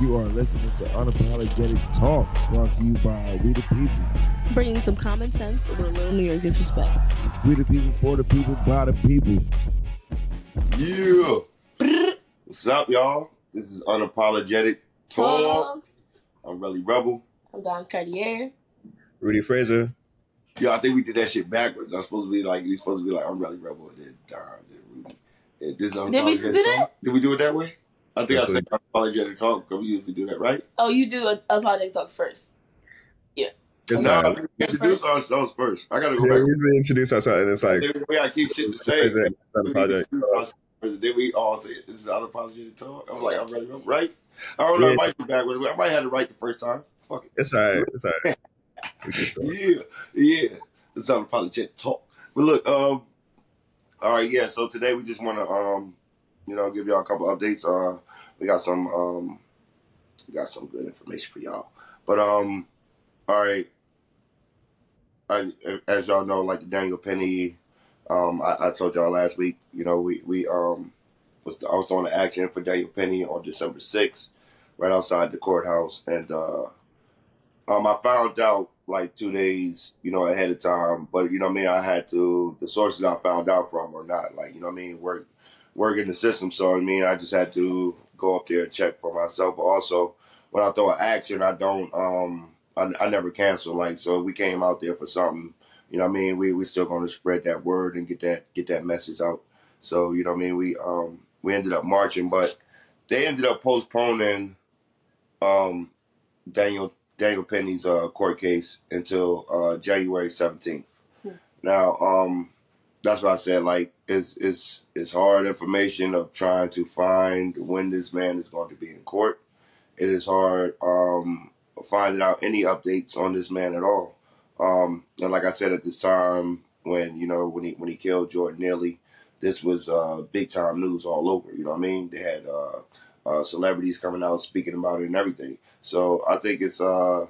You are listening to Unapologetic Talk, brought to you by We the People. Bringing some common sense with a little New York disrespect. We the people, for the people, by the people. Yeah. What's up, y'all? This is Unapologetic Talk. Talks. I'm Relly Rebel. I'm Dimez Cartier. Rudy Fraser. Yo, I think we did that shit backwards. I was supposed to be like, we supposed to be like, I'm Relly Rebel, and then Don, then Rudy. Yeah, this is Did we Unapologetic do Talk. that? Did we do it that way? I think Yes, I said Unapologetic Talk because we usually do that, right? Oh, you do a, a project talk first. It's no, all right. we introduce ourselves first. I gotta go Yeah, back. we usually introduce ourselves, and it's like, we gotta keep shit the same. Fraser, it's not a project. Then we all say this is unapologetic talk. I'm like, I'm ready, right? I don't know. I Yeah. might be backwards. I might have it right the first time. Fuck it. It's all right. It's all right. We can go. Yeah, yeah. It's unapologetic talk. But look, um, all right, yeah. So today we just want to, um, you know, give y'all a couple updates. Uh, we got some, um, we got some good information for y'all. But um, all right. I, as y'all know, like the Daniel Penny, um, I, I told y'all last week. You know, we we um was I was doing the action for Daniel Penny on December sixth, right outside the courthouse, and uh, um, I found out like two days, you know, ahead of time. But you know, what I mean, I had to the sources I found out from or not, like you know, what I mean, work work in the system. So I mean, I just had to go up there and check for myself. But also, when I throw an action, I don't um I, I never cancel. Like so, we came out there for something. You know, what I mean, we we still going to spread that word and get that get that message out. So you know, what I mean, we um we ended up marching, but they ended up postponing um Daniel Daniel Penny's uh, court case until uh, January seventeenth. Hmm. Now, um, that's what I said. Like, it's it's it's hard information of trying to find when this man is going to be in court. It is hard um, finding out any updates on this man at all. Um, and like I said at this time, when you know when he when he killed Jordan Neely, this was uh, big time news all over. You know what I mean? They had uh, uh, celebrities coming out speaking about it and everything. So I think it's uh,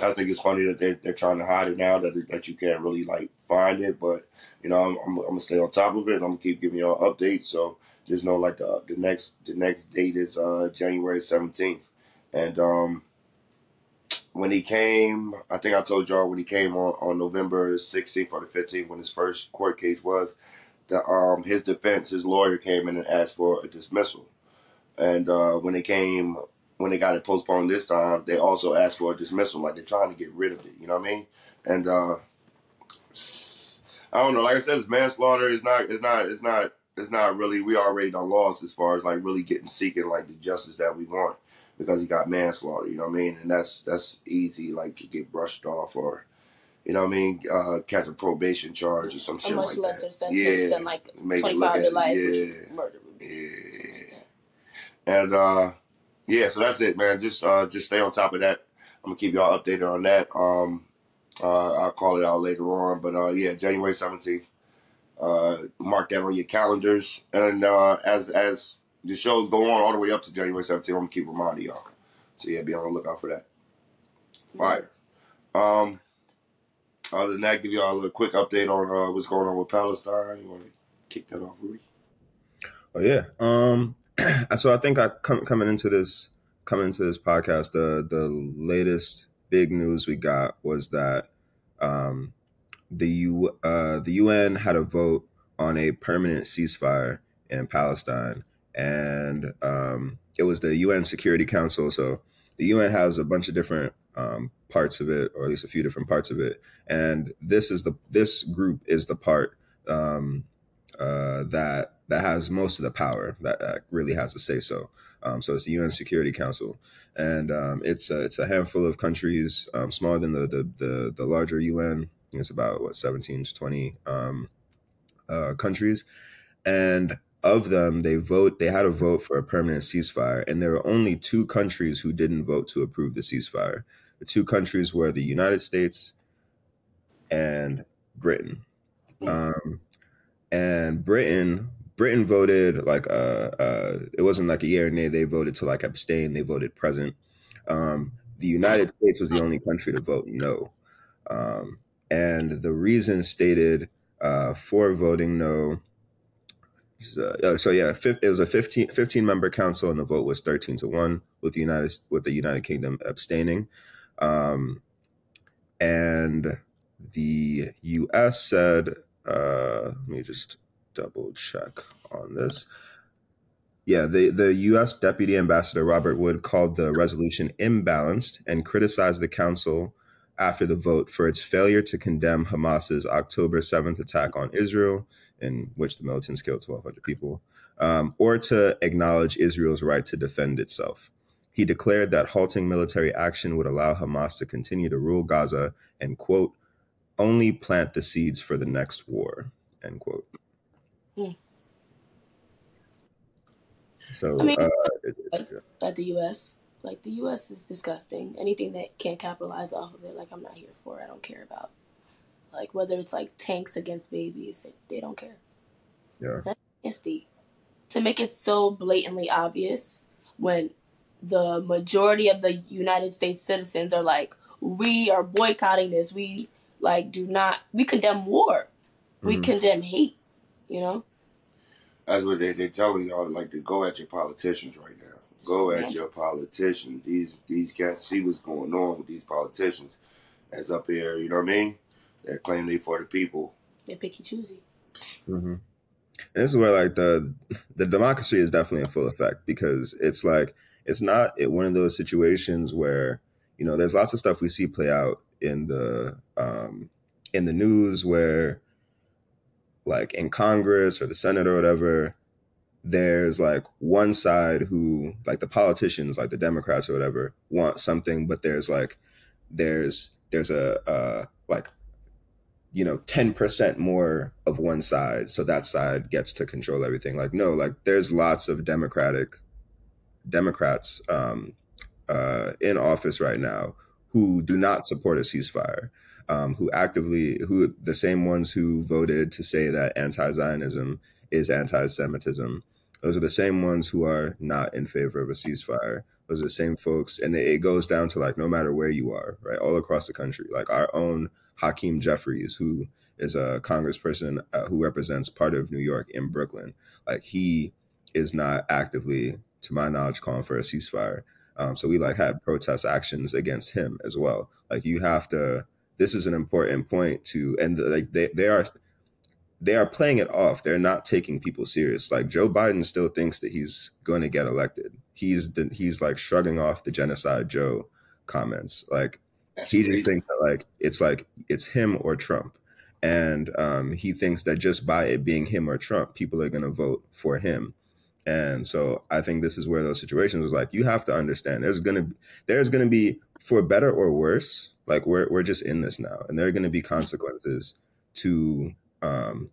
I think it's funny that they're they're trying to hide it now that that you can't really like find it. But you know, I'm, I'm, I'm gonna stay on top of it. I'm gonna keep giving y'all updates. So just know like the the next the next date is uh, January 17th, and um, when he came, I think I told y'all when he came on on November 16th or the 15th when his first court case was. The, um, his defense, his lawyer came in and asked for a dismissal. And uh, when they came, when they got it postponed this time, they also asked for a dismissal. Like they're trying to get rid of it. You know what I mean? And uh, I don't know. Like I said, it's manslaughter. It's not. It's not. It's not. It's not really. We already done lost as far as like really getting seeking like the justice that we want because he got manslaughter. You know what I mean? And that's that's easy. Like to get brushed off or. You know what I mean? Uh, catch a probation charge or some A shit much like lesser that. sentence Yeah, than like it 25 to life, yeah. murder would be. Yeah. And uh yeah, so that's it, man. Just uh just stay on top of that. I'm gonna keep y'all updated on that. Um uh I'll call it out later on. But uh yeah, January seventeenth. Uh mark that on your calendars. And uh as as the shows go on all the way up to January seventeenth, I'm gonna keep reminding y'all. So yeah, be on the lookout for that. Fire. Um other than that, give y'all a little quick update on uh, what's going on with Palestine. You wanna kick that off, Rudy? Oh yeah. Um. So I think I come coming into this coming into this podcast, the the latest big news we got was that um, the U uh, the UN had a vote on a permanent ceasefire in Palestine, and um, it was the UN Security Council. So the UN has a bunch of different um, parts of it, or at least a few different parts of it, and this is the this group is the part um, uh, that that has most of the power that, that really has to say so. Um, so it's the UN Security Council, and um, it's a, it's a handful of countries, um, smaller than the, the the the larger UN. It's about what seventeen to twenty um, uh, countries, and of them, they vote. They had a vote for a permanent ceasefire, and there were only two countries who didn't vote to approve the ceasefire. The two countries were the United States and Britain. Um, and Britain Britain voted like uh, uh it wasn't like a year and nay. They voted to like abstain. They voted present. Um the United States was the only country to vote no. Um and the reason stated uh for voting no uh, so yeah, it was a 15, 15 member council, and the vote was thirteen to one, with the United with the United Kingdom abstaining, um, and the U.S. said, uh, "Let me just double check on this." Yeah, the, the U.S. Deputy Ambassador Robert Wood called the resolution imbalanced and criticized the council after the vote for its failure to condemn Hamas's October 7th attack on Israel, in which the militants killed 1,200 people, um, or to acknowledge Israel's right to defend itself. He declared that halting military action would allow Hamas to continue to rule Gaza and, quote, only plant the seeds for the next war, end quote. Mm. So, I mean, uh, That's at the U.S. Like the U.S. is disgusting. Anything that can't capitalize off of it, like I'm not here for. I don't care about. Like whether it's like tanks against babies, they, they don't care. yeah. It's the to make it so blatantly obvious when the majority of the United States citizens are like, we are boycotting this. We like do not. We condemn war. We Mhm. condemn hate. You know. That's what they they telling y'all like to go at your politicians right now. Go at your politicians. These these cats see what's going on with these politicians. That's up here, you know what I mean? That claim they for the people. They're picky choosy. Mm-hmm. And this is where like the the democracy is definitely in full effect because it's like it's not it, one of those situations where you know there's lots of stuff we see play out in the um, in the news where like in Congress or the Senate or whatever there's like one side who like the politicians like the Democrats or whatever want something but there's like there's there's a uh, like you know 10% more of one side so that side gets to control everything. Like no like there's lots of democratic democrats um, uh, in office right now who do not support a ceasefire um, who actively who the same ones who voted to say that anti-zionism is anti-semitism those are the same ones who are not in favor of a ceasefire those are the same folks and it goes down to like no matter where you are right all across the country like our own Hakeem Jeffries, who is a congressperson uh, who represents part of New York in Brooklyn. Like he is not actively, to my knowledge, calling for a ceasefire. Um, so we like had protest actions against him as well. Like you have to. This is an important point to, and like they they are they are playing it off. They're not taking people serious. Like Joe Biden still thinks that he's going to get elected. He's he's like shrugging off the genocide Joe comments. Like That's he crazy. thinks that like it's like it's him or Trump, and um, he thinks that just by it being him or Trump, people are going to vote for him. And so I think this is where those situations is like you have to understand there's gonna there's gonna be for better or worse like we're we're just in this now and there are gonna be consequences to um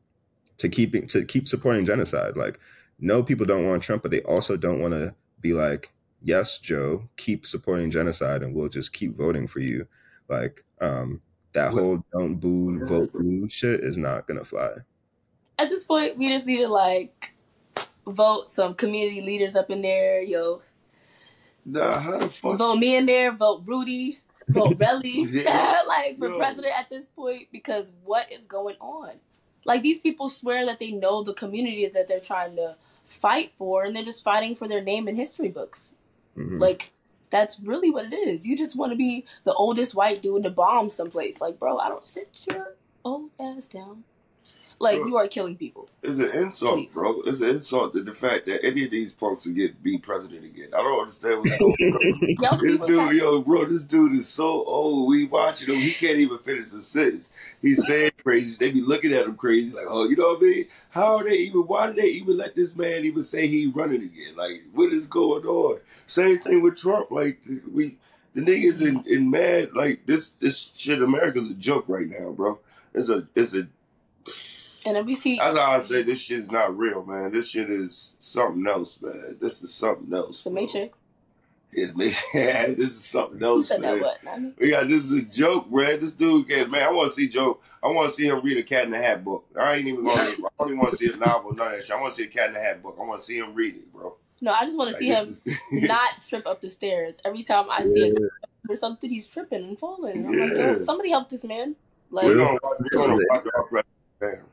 to keeping to keep supporting genocide like no people don't want Trump but they also don't want to be like yes Joe keep supporting genocide and we'll just keep voting for you like um that whole don't boo vote blue shit is not gonna fly At this point, we just need to like vote some community leaders up in there. Yo, Nah, how the fuck? vote me in there. Vote Rudy. Vote Relly. Like for Yo. president at this point because what is going on? Like these people swear that they know the community that they're trying to fight for, and they're just fighting for their name in history books. Mhm. Like that's really what it is. You just want to be the oldest white dude to bomb someplace. Like, bro, I don't sit your old ass down. Like Bro. you are killing people. It's an insult, Please. bro. It's an insult to the fact that any of these punks will get be president again. I don't understand what's going on. This dude, yo, bro, this dude is so old. We watching him. He can't even finish a sentence. He's saying crazy. They be looking at him crazy, like, oh, you know what I mean? How are they even? Why did they even let this man even say he running again? Like, what is going on? Same thing with Trump. Like, we the niggas in, in mad. Like this this shit. America's a joke right now, bro. It's a it's a. And then we see That's how I say this shit is not real, man. This shit is something else, man. This is something else. the bro. Matrix. It makes this is something Who else, said man. that? What? Not me. We got this is a joke, man. This dude can man. I want to see Joe. I want to see him read a Cat in the Hat book. I ain't even going. to I don't even want to see a novel, none of that shit. I want to see a Cat in the Hat book. I want to see him read it, bro. No, I just want to Like, see him is- not trip up the stairs. Every time I see him a or something, he's tripping and falling. I'm Yeah. yo, somebody help this man. Like, We're Well, gonna watch, we're gonna watch our president.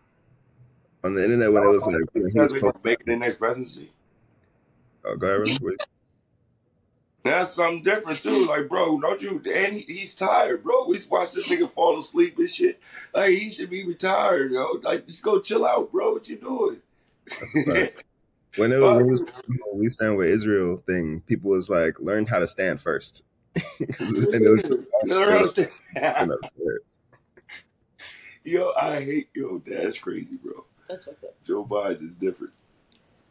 On the internet when it was like he was they gonna make it the next presidency. oh, go ahead, Ron. Wait. That's something different too. Like, bro, don't you? And he, he's tired, bro. We watched this nigga fall asleep and shit. Like, he should be retired, yo. Like, just go chill out, bro. What you doing? When it was, when it was we stand with Israel thing, people was like, learn how to stand first. it's- was- You know what I'm saying? you know, Yo, I hate yo. That's crazy, bro. That's fucked up. Joe Biden is different.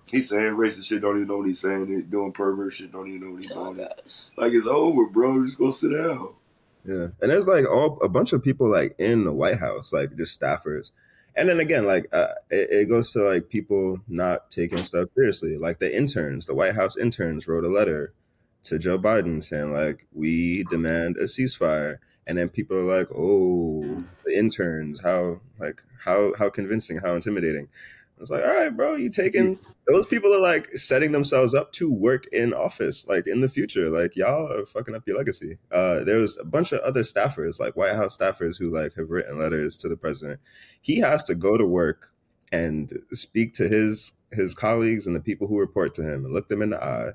He's saying racist shit, don't even know what he's saying. He doing pervert shit, don't even know what he's Oh my doing. gosh. Like it's over, bro. Just go sit down. Yeah, and there's like all a bunch of people like in the White House, like just staffers. And then again, like uh, it, it goes to like people not taking stuff seriously. Like the interns, the White House interns wrote a letter to Joe Biden saying like, "We demand a ceasefire." And then people are like, "Oh, the interns, how like how how convincing, how intimidating." It's like, all right, bro, you taking those people are like setting themselves up to work in office, like in the future. Like y'all are fucking up your legacy. Uh, there was a bunch of other staffers, like White House staffers, who like have written letters to the president. He has to go to work and speak to his his colleagues and the people who report to him and look them in the eye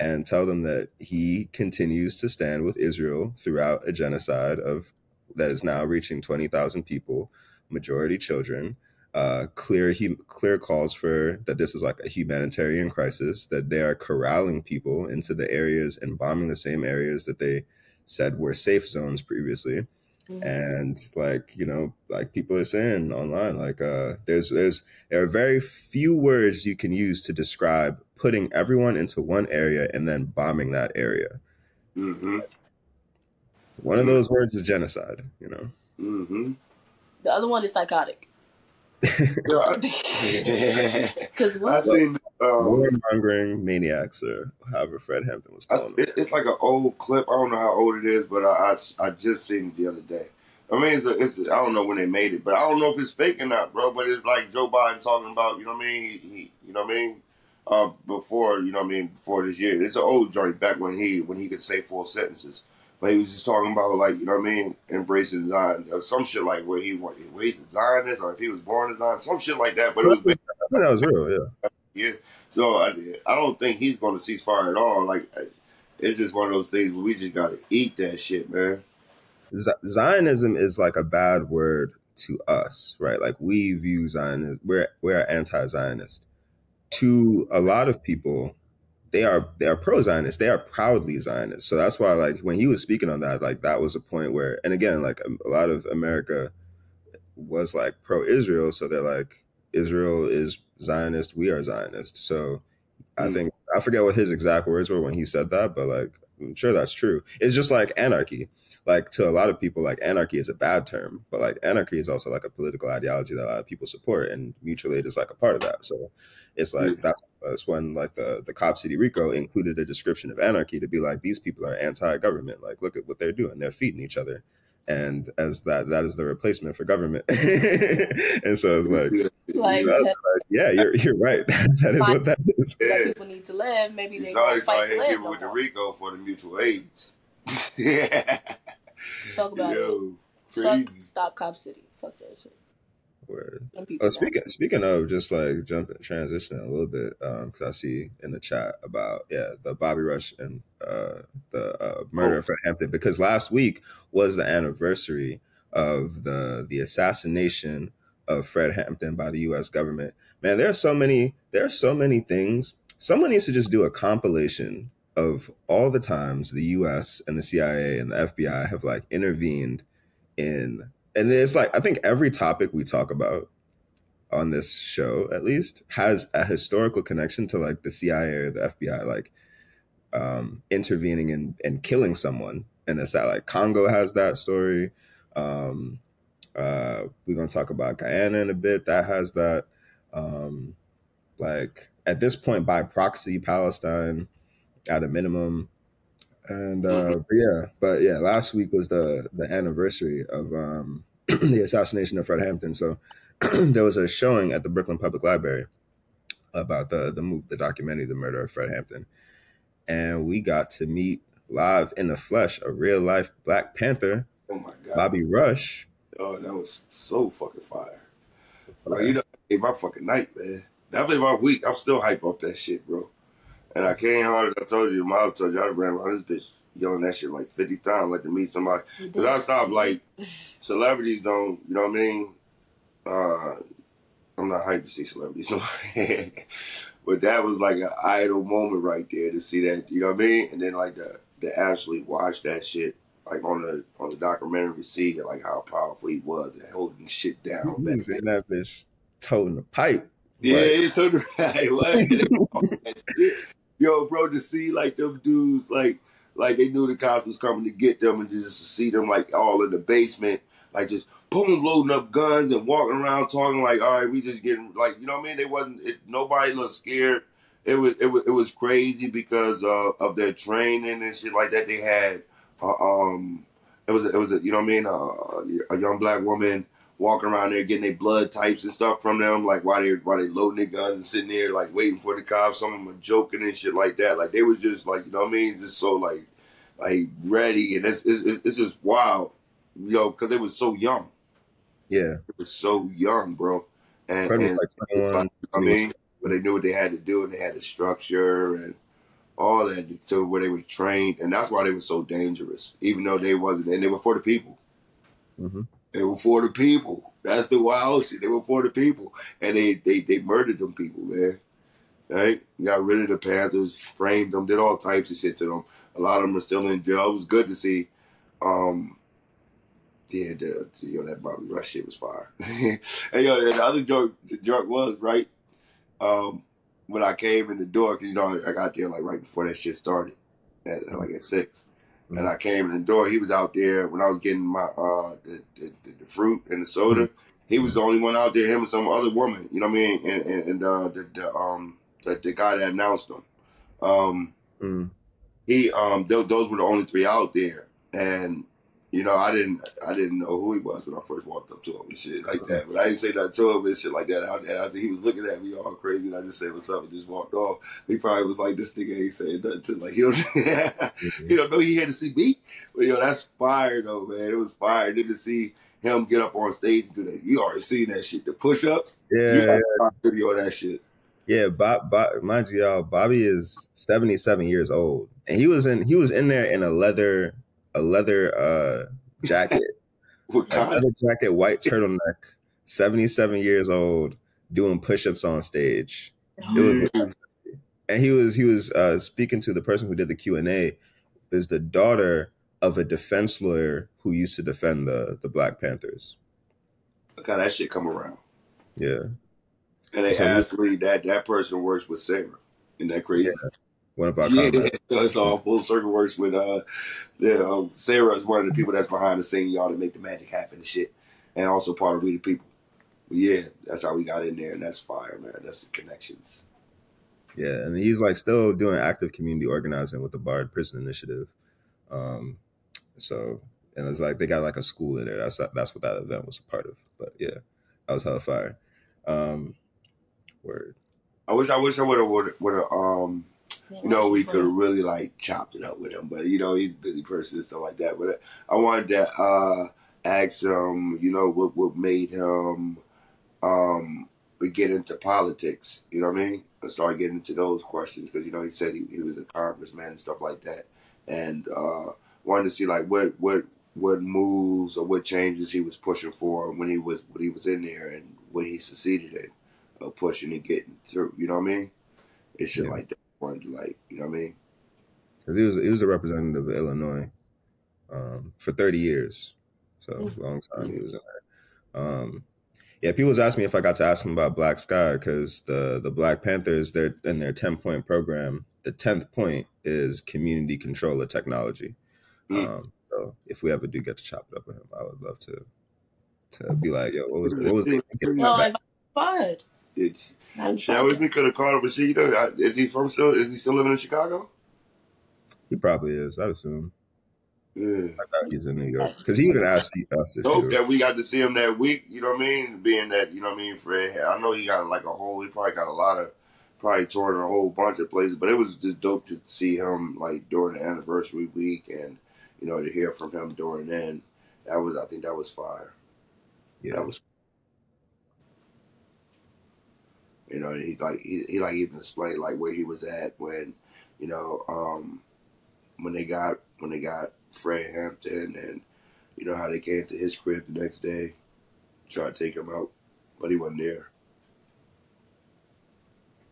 and tell them that he continues to stand with Israel throughout a genocide of that is now reaching twenty thousand people, majority children uh, clear hum- clear calls for that this is like a humanitarian crisis that they are corralling people into the areas and bombing the same areas that they said were safe zones previously Mhm. and like you know like people are saying online like uh there's there's there are very few words you can use to describe putting everyone into one area and then bombing that area Mm-hmm. one of those words is genocide you know Mm-hmm. The other one is psychotic. Because I what? seen um, warmongering maniacs or however fred hampton was I, it, it's like an old clip. I don't know how old it is, but I, I, I just seen it the other day. I mean, it's, a, it's a, I don't know when they made it, but I don't know if it's fake or not, bro. But it's like Joe Biden talking about, you know what I mean? He, he you know what I mean? Uh, before, you know what I mean? Before this year, it's an old joint back when he when he could say full sentences. But he was just talking about like, you know what I mean, embracing Zion or some shit like where he wa- raised a Zionist or if he was born a Zionist, some shit like that. But it was I think that was real yeah yeah. So I, I don't think he's going to cease fire at all. Like, it's just one of those things where we just got to eat that shit, man. Z- Zionism is like a bad word to us, right? Like we view Zionism, we're we're anti-Zionist. To a lot of people, they are they are pro-Zionist. They are proudly Zionist. So that's why, like, when he was speaking on that, like that was a point where, and again, like a, a lot of America was like pro-Israel, so they're like, Israel is Zionist, we are Zionist. So I Mm. think I forget what his exact words were when he said that, but like I'm sure that's true. It's just like anarchy. Like to a lot of people, like anarchy is a bad term, but like anarchy is also like a political ideology that a lot of people support, and mutual aid is like a part of that. So it's like that's, that's when like the the Cop City RICO included a description of anarchy to be like these people are anti-government. Like look at what they're doing; they're feeding each other, and as that that is the replacement for government. and so it's like Like, that's that yeah, you're you're right. that is what that is. black Yeah. people need to live. Maybe they It's won't always fight out to live people with the. RICO for the mutual aids. yeah. Talk about it. Yo, Fuck, stop Cop City. Fuck that shit. Word. Oh, not- speaking speaking of just like jumping transitioning a little bit, because I see in the chat about yeah the Bobby Rush and uh, the uh, murder Oh. of Fred Hampton because last week was the anniversary of the the assassination of Fred Hampton by the U.S. government. Man, there are so many there are so many things. Someone needs to just do a compilation of all the times the U.S. and the CIA and the FBI have like intervened in and it's like I think every topic we talk about on this show at least has a historical connection to like the CIA or the FBI like um intervening and and killing someone. And it's like Congo has that story. Um uh we're going to talk about Guyana in a bit. That has that. Um like at this point by proxy Palestine at a minimum and uh but yeah but yeah last week was the the anniversary of um the assassination of fred hampton so there was a showing at the brooklyn public library about the the move the documentary the murder of fred hampton and we got to meet live in the flesh a real life black panther Oh my god. bobby rush Oh, that was so fucking fire. Like, you know, my fucking night, man. That was my week. I'm still hype off that shit, bro. And I came hard. I told you, Miles told you, I ran around this bitch yelling that shit like 50 times, like to meet somebody. Cause. I stopped like celebrities don't, you know what I mean? Uh, I'm not hyped to see celebrities, but that was like an idol moment right there to see that, you know what I mean? And then like to, to actually watch that shit like on the on the documentary, see like how powerful he was and holding shit down. He back was then. in that bitch toting the pipe. Yeah, Like, he took the right. What? Yo, bro, to see like them dudes, like like they knew the cops was coming to get them, and just to see them like all in the basement, like just boom, loading up guns and walking around talking like, all right, we just getting like, you know what I mean? They wasn't. It, nobody looked scared. It was it was it was crazy because uh, of their training and shit like that. They had uh, um, it was it was a, you know what I mean? Uh, a young black woman walking around there getting their blood types and stuff from them, like while they while they loading their guns and sitting there like waiting for the cops. Some of them were joking and shit like that. Like they was just like you know what I mean, just so like like ready and it's it's, it's just wild, you know, because they was so young. yeah. They was so young, bro. And, and like like, I mean, but they knew what they had to do and they had the structure and all that to where they were trained, and that's why they were so dangerous. Even though they wasn't, and they were for the people. hmm They were for the people. That's the wild shit. They were for the people, and they they they murdered them people, man. Right? Got rid of the Panthers, framed them, did all types of shit to them. A lot of them are still in jail. It was good to see. Um, yeah, the, yo, that Bobby Rush shit was fire. and yo, the other joke, the joke was right. Um, when I came in the door, cause you know I, I got there like right before that shit started, at like at 6 Mhm. and I came in the door. He was out there when I was getting my uh the, the, the, fruit and the soda. He was the only one out there. Him and some other woman. You know what I mean? And and, and uh, the, the um the, the guy that announced them. Um, Mm. he um those, those were the only three out there and you know i didn't i didn't know who he was when i first walked up to him and shit like that. But i didn't say nothing to him and shit like that. Out there after he was looking at me all crazy and i just said what's up? and just walked off. He probably was like this nigga ain't saying nothing to like he don't mm-hmm. he don't know he had to see me. But you know, that's fire though man. It was fire. Then to see him get up on stage and do that. You already seen that shit. The push-ups. You Yeah, video that shit. Yeah. Bob, Bob, mind you, y'all, Bobby is seventy-seven years old, and he was in he was in there in a leather a leather uh jacket, a leather jacket, white turtleneck, seventy-seven years old, doing push-ups on stage. It was, and he was he was uh, speaking to the person who did the Q and A. Is the daughter of a defense lawyer who used to defend the the Black Panthers. look how that shit come around Yeah, And they So- asked me that that person works with Sarah. Isn't that crazy? One of our Yeah, so it's all full circle works with uh, the um, Sarah is one of the people that's behind the scene, y'all, to make the magic happen and shit, and also part of We the People. But yeah, that's how we got in there, and that's fire, man. That's the connections. Yeah, and he's like still doing active community organizing with the Bard Prison Initiative. Um, so and it's like they got like a school in there. That's that's what that event was a part of. But yeah, that was hella fire. Um, word. I wish, I wish I would have, would have, um, you know, we could have really like chopped it up with him, but you know, he's a busy person and stuff like that. But I wanted to uh, ask him, you know, what what made him um, get into politics? You know what I mean? And start getting into those questions because you know he said he, he was a congressman and stuff like that, and uh, wanted to see like what what what moves or what changes he was pushing for when he was when he was in there and what he succeeded in uh, pushing and getting through. You know what I mean? It's shit Yeah. like that. Wanted to like, you know what I mean? 'Cause he was he was a representative of Illinois um, for thirty years, so Mm. long time he was in there. Um, yeah, people was asking me if I got to ask him about Blacksky because the the Black Panthers they're in their ten point program. The tenth point is community control of technology. Mm. Um, so if we ever do get to chop it up with him, I would love to to be like, yo, what was what was the No, I've applied. It's I'm shit. I wish we could have called him, but see, you know, is he from still? Is he still living in Chicago? He probably is. I'd assume. Yeah. I thought he's in New York because he even asked us if he Hope that we got to see him that week. You know what I mean? Being that you know what I mean, Fred. I know he got like a whole. He probably got a lot of. Probably toured a whole bunch of places, but it was just dope to see him like during the anniversary week, and you know to hear from him during then. That was, I think, that was fire. Yeah. That was. You know, he like he, he like even explained like where he was at when, you know, um, when they got when they got Fred Hampton and you know how they came to his crib the next day, tried to take him out, but he wasn't there.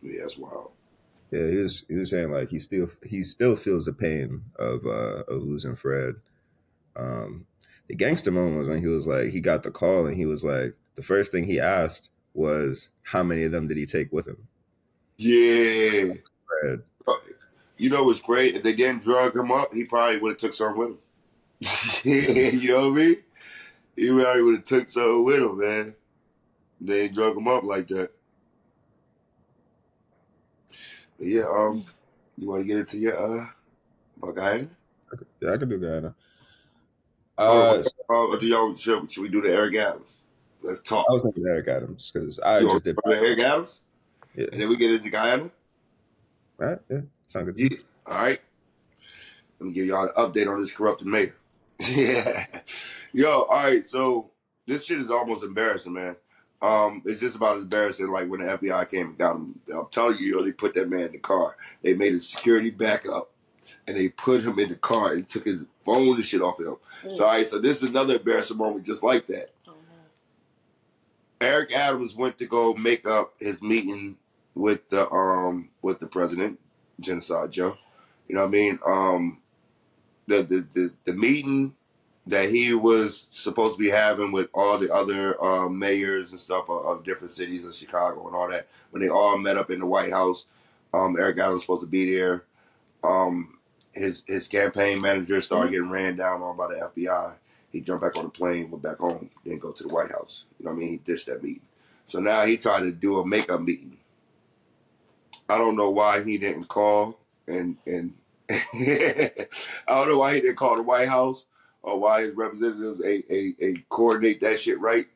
Yeah, that's wild. Yeah, he was he was saying like he still he still feels the pain of uh of losing Fred. Um the gangster moment was when he was like he got the call and he was like the first thing he asked was how many of them did he take with him? Yeah. You know what's great? If they didn't drug him up, he probably would have took some with him. you know what I mean? He probably would have took some with him, man. They ain't drug him up like that. But yeah, um, you want to get into your uh, about Guyana? Yeah, I can do Guyana. Oh, Uh, uh, do y'all should, should we do the Eric Adams? Let's talk. I was thinking Eric Adams because I You just did. Eric Adams, Yeah. and then we get into Guyana. Right? Yeah, sound good. Yeah. All right. Let me give y'all an update on this corrupted mayor. yeah. Yo, all right. So this shit is almost embarrassing, man. Um, it's just about as embarrassing like when the FBI came and got him. I'm telling you, yo, they put that man in the car. They made his security back up and they put him in the car and took his phone and shit off him. Mm. So all right, so this is another embarrassing moment just like that. Eric Adams went to go make up his meeting with the um with the president, Genocide Joe. You know what I mean? Um the the the, the meeting that he was supposed to be having with all the other uh, mayors and stuff of, of different cities in Chicago and all that, when they all met up in the White House, um, Eric Adams was supposed to be there. Um, his his campaign manager started getting ran down on by the FBI. He jumped back on the plane, went back home, then go to the White House. You know what I mean? He ditched that meeting. So now he tried to do a makeup meeting. I don't know why he didn't call and and I don't know why he didn't call the White House or why his representatives a, a, a coordinate that shit right.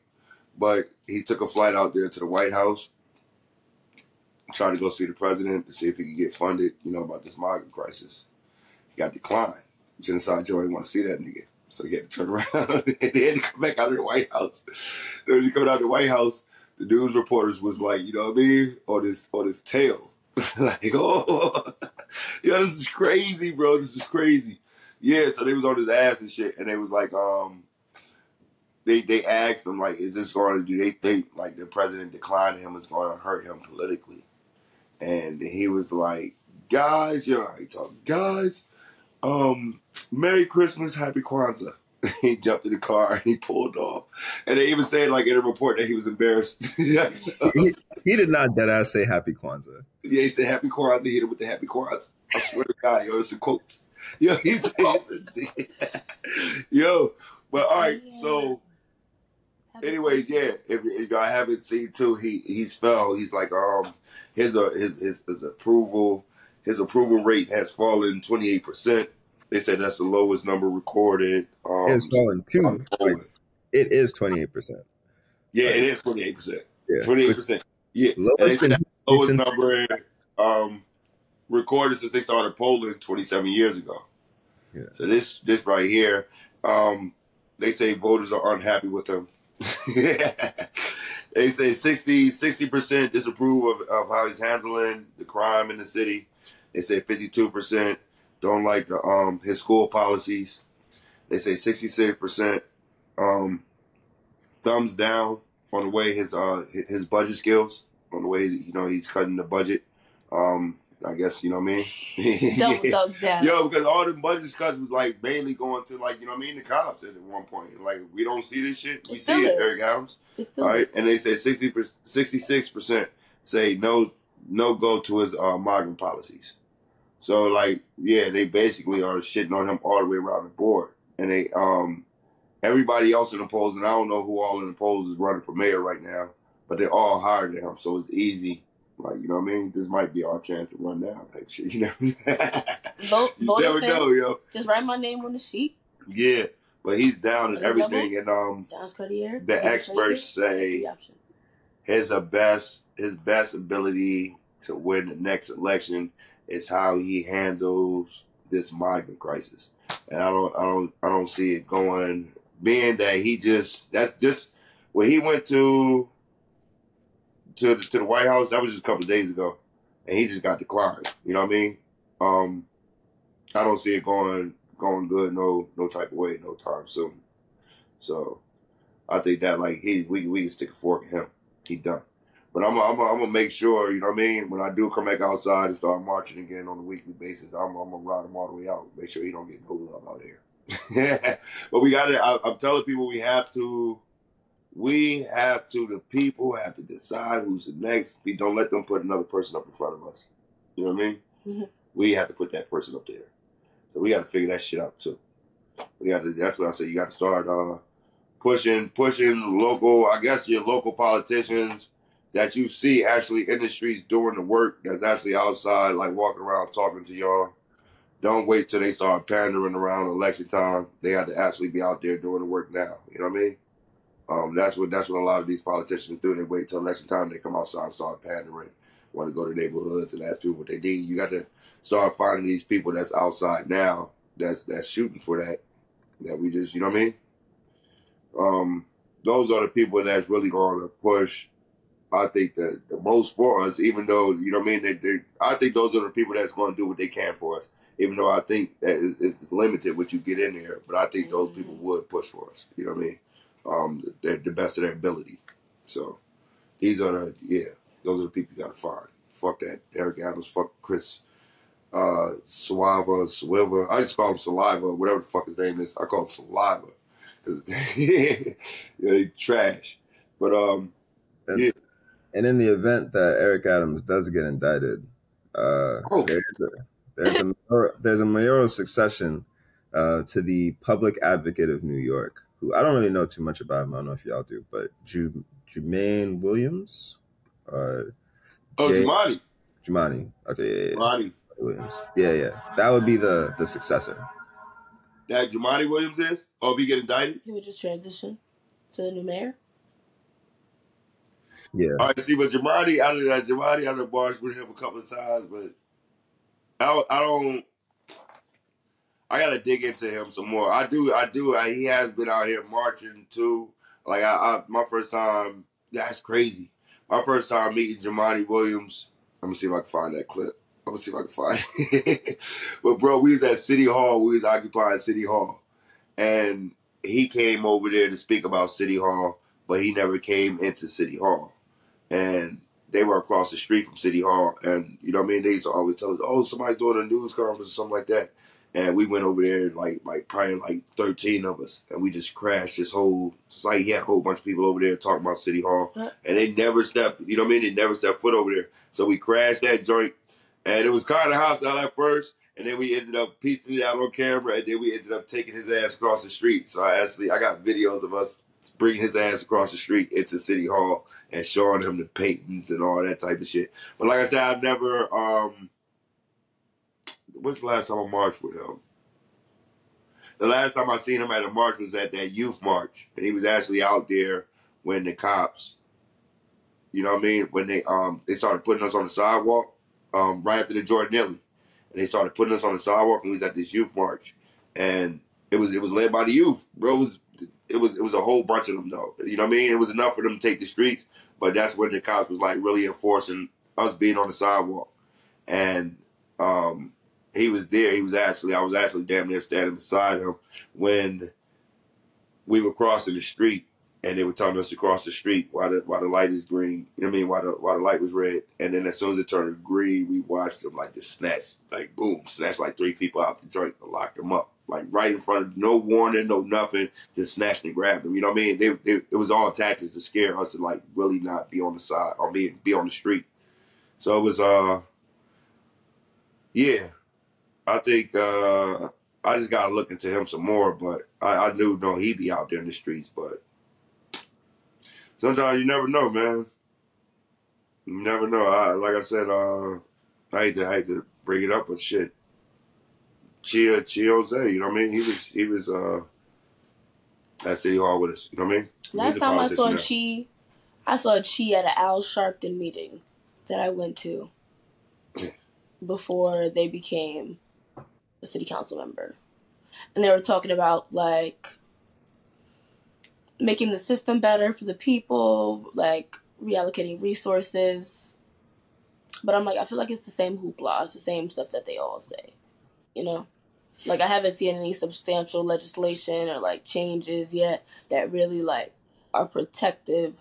But he took a flight out there to the White House, tried to go see the president to see if he could get funded, you know, about this migrant crisis. He got declined. Genocide Joe didn't want to see that nigga. So he had to turn around and he had to come back out of the White House. Then when he come out of the White House, the news reporters was like, you know what I mean, on his on his tail. like, oh yo, this is crazy, bro. This is crazy. Yeah, so they was on his ass and shit, and they was like, um, they they asked him like, is this going to do they think like the president declining him is going to hurt him politically? And he was like, guys, you know how he talk, guys, um, Merry Christmas, Happy Kwanzaa. he jumped in the car and he pulled off, and they even said like in a report that he was embarrassed. yeah, so- He, he did not dead ass say Happy Kwanzaa. yeah, he said Happy Kwanzaa. He hit him with the Happy Kwanzaa. I swear to God, yo, it's the quotes. Yo, he said, he yo, but all right. So, Happy anyway, yeah. If, if y'all haven't seen too, he he's fell. He's like um his uh, his his, his approval his approval rate has fallen twenty eight percent. They said that's the lowest number recorded. Um, It's fallen too. Like, it is twenty eight percent. yeah, it is twenty eight percent. Yeah, Twenty eight percent. Yeah, lowest said in that's the lowest number um, recorded since they started polling 27 years ago. Yeah. So this this right here, um, they say voters are unhappy with him. they say 60 percent disapprove of, of how he's handling the crime in the city. They say 52 percent don't like the um his school policies. They say 66 percent um thumbs down on the way his uh his budget skills, on the way you know he's cutting the budget. Um, I guess you know what I mean. Double Yeah. thumbs down. Yo, because all the budget cuts was like mainly going to like you know what I mean the cops at one point. Like we don't see this shit. We It see it, is. Eric Adams. All right, and they said 66 percent say no no go to his uh, migrant policies. So like yeah, they basically are shitting on him all the way around the board, and they um everybody else in the polls, and I don't know who all in the polls is running for mayor right now, but they're all higher than him, so it's easy. Like you know what I mean? This might be our chance to run down type shit. You know, Vote, you vote never know, yo. Just write my name on the sheet. Yeah, but he's down in everything, and um, Cartier. the experts say his best his best ability to win the next election is how he handles this migrant crisis. And I don't I don't I don't see it going being that he just that's just when he went to to the, to the White House. That was just a couple days ago, and he just got declined. You know what I mean? Um, I don't see it going going good no no type of way no time soon. So I think that like he we we can stick a fork in him. He done. But I'm I'm I'm gonna make sure you know what I mean. When I do come back outside and start marching again on a weekly basis, I'm I'm gonna ride him all the way out. Make sure he don't get no love out here. but we got to. I'm telling people we have to. We have to. The people have to decide who's the next. We don't let them put another person up in front of us. You know what I mean? Mhm. We have to put that person up there. So we got to figure that shit out too. We got to. That's what I say. You got to start uh, pushing, pushing local. I guess your local politicians that you see actually in the streets doing the work. That's actually outside, like walking around talking to y'all. Don't wait till they start pandering around election time. They have to actually be out there doing the work now. You know what I mean? Um, that's what that's what a lot of these politicians do. They wait till election time. They come outside and start pandering. Want to go to neighborhoods and ask people what they need. You got to start finding these people that's outside now. That's that's shooting for that. That we just you know what I mean. Um, those are the people that's really going to push. I think the the most for us, even though you know what I mean. They, they, I think those are the people that's going to do what they can for us. Even though I think that it- it's limited what you get in there, but I think those people would push for us. You know what I mean? Um, they're the best of their ability. So these are the yeah, those are the people you got to find. Fuck that Eric Adams. Fuck Chris uh Saliva, Swiva. I just call him Saliva, whatever the fuck his name is. I call him Saliva. 'Cause- yeah, he trash. But um, And in the event that Eric Adams does get indicted, uh, Oh. there's, a, there's a mayor- there's a mayoral succession uh, to the public advocate of New York, who I don't really know too much about him. I don't know if y'all do, but Ju- Jumaane Williams, uh, oh Jay- Jumaane, Jumaane, okay, yeah, yeah, Jumaane, Williams, yeah, yeah, that would be the the successor. that Jumaane Williams is. Oh, if he get indicted. He would just transition to the new mayor. Yeah, All right, see, but Jamadi, out of that, Jamadi, I done marched with him a couple of times, but I don't, I don't, I gotta dig into him some more. I do, I do. I, he has been out here marching too. Like I, I, my first time, that's crazy. My first time meeting Jamadi Williams. Let me see if I can find that clip. I'm gonna see if I can find it. but bro, we was at City Hall. We was occupying City Hall, and he came over there to speak about City Hall, but he never came into City Hall and they were across the street from City Hall. And you know what I mean? They used to always tell us, "Oh, somebody's doing a news conference or something like that." And we went over there, like like probably like thirteen of us, and we just crashed this whole site. He had a whole bunch of people over there talking about City Hall, and they never stepped. You know what I mean? They never stepped foot over there. So we crashed that joint, and it was kind of hostile at first. And then we ended up piecing it out on camera, and then we ended up taking his ass across the street. So I actually I got videos of us bringing his ass across the street into City Hall and showing him the paintings and all that type of shit. But like I said, I've never. um When's the last time I marched with him? The last time I seen him at a march was at that youth march, and he was actually out there when the cops, you know what I mean, when they um they started putting us on the sidewalk, um right after the Jordan Neely, and they started putting us on the sidewalk, and we was at this youth march, and it was it was led by the youth, bro. It was it was it was a whole bunch of them though. You know what I mean? It was enough for them to take the streets, but that's when the cops was like really enforcing us being on the sidewalk. And um he was there. He was actually I was actually damn near standing beside him when we were crossing the street and they were telling us to cross the street while the while the light is green. You know what I mean? While the while the light was red. And then as soon as it turned green, we watched them like just snatch, like boom, snatch like three people out the joint and lock them up. Like right in front of no warning, no nothing, just snatched and grabbed them. You know what I mean? They, they, it was all tactics to scare us to like really not be on the side or be be on the street. So it was uh yeah. I think uh I just gotta look into him some more, but I, I do know he be out there in the streets, but sometimes you never know, man. You never know. I, like I said, uh, I hate to I hate to bring it up, but shit, Chi Chi Ossé, you know what I mean? He was he was uh at City Hall with us. You know what I mean? Last time I saw politician Chi, I saw Chi at an Al Sharpton meeting that I went to before they became a city council member. And they were talking about like making the system better for the people, like reallocating resources. But I'm like, I feel like it's the same hoopla. It's the same stuff that they all say. You know? Like I haven't seen any substantial legislation or like changes yet that really like are protective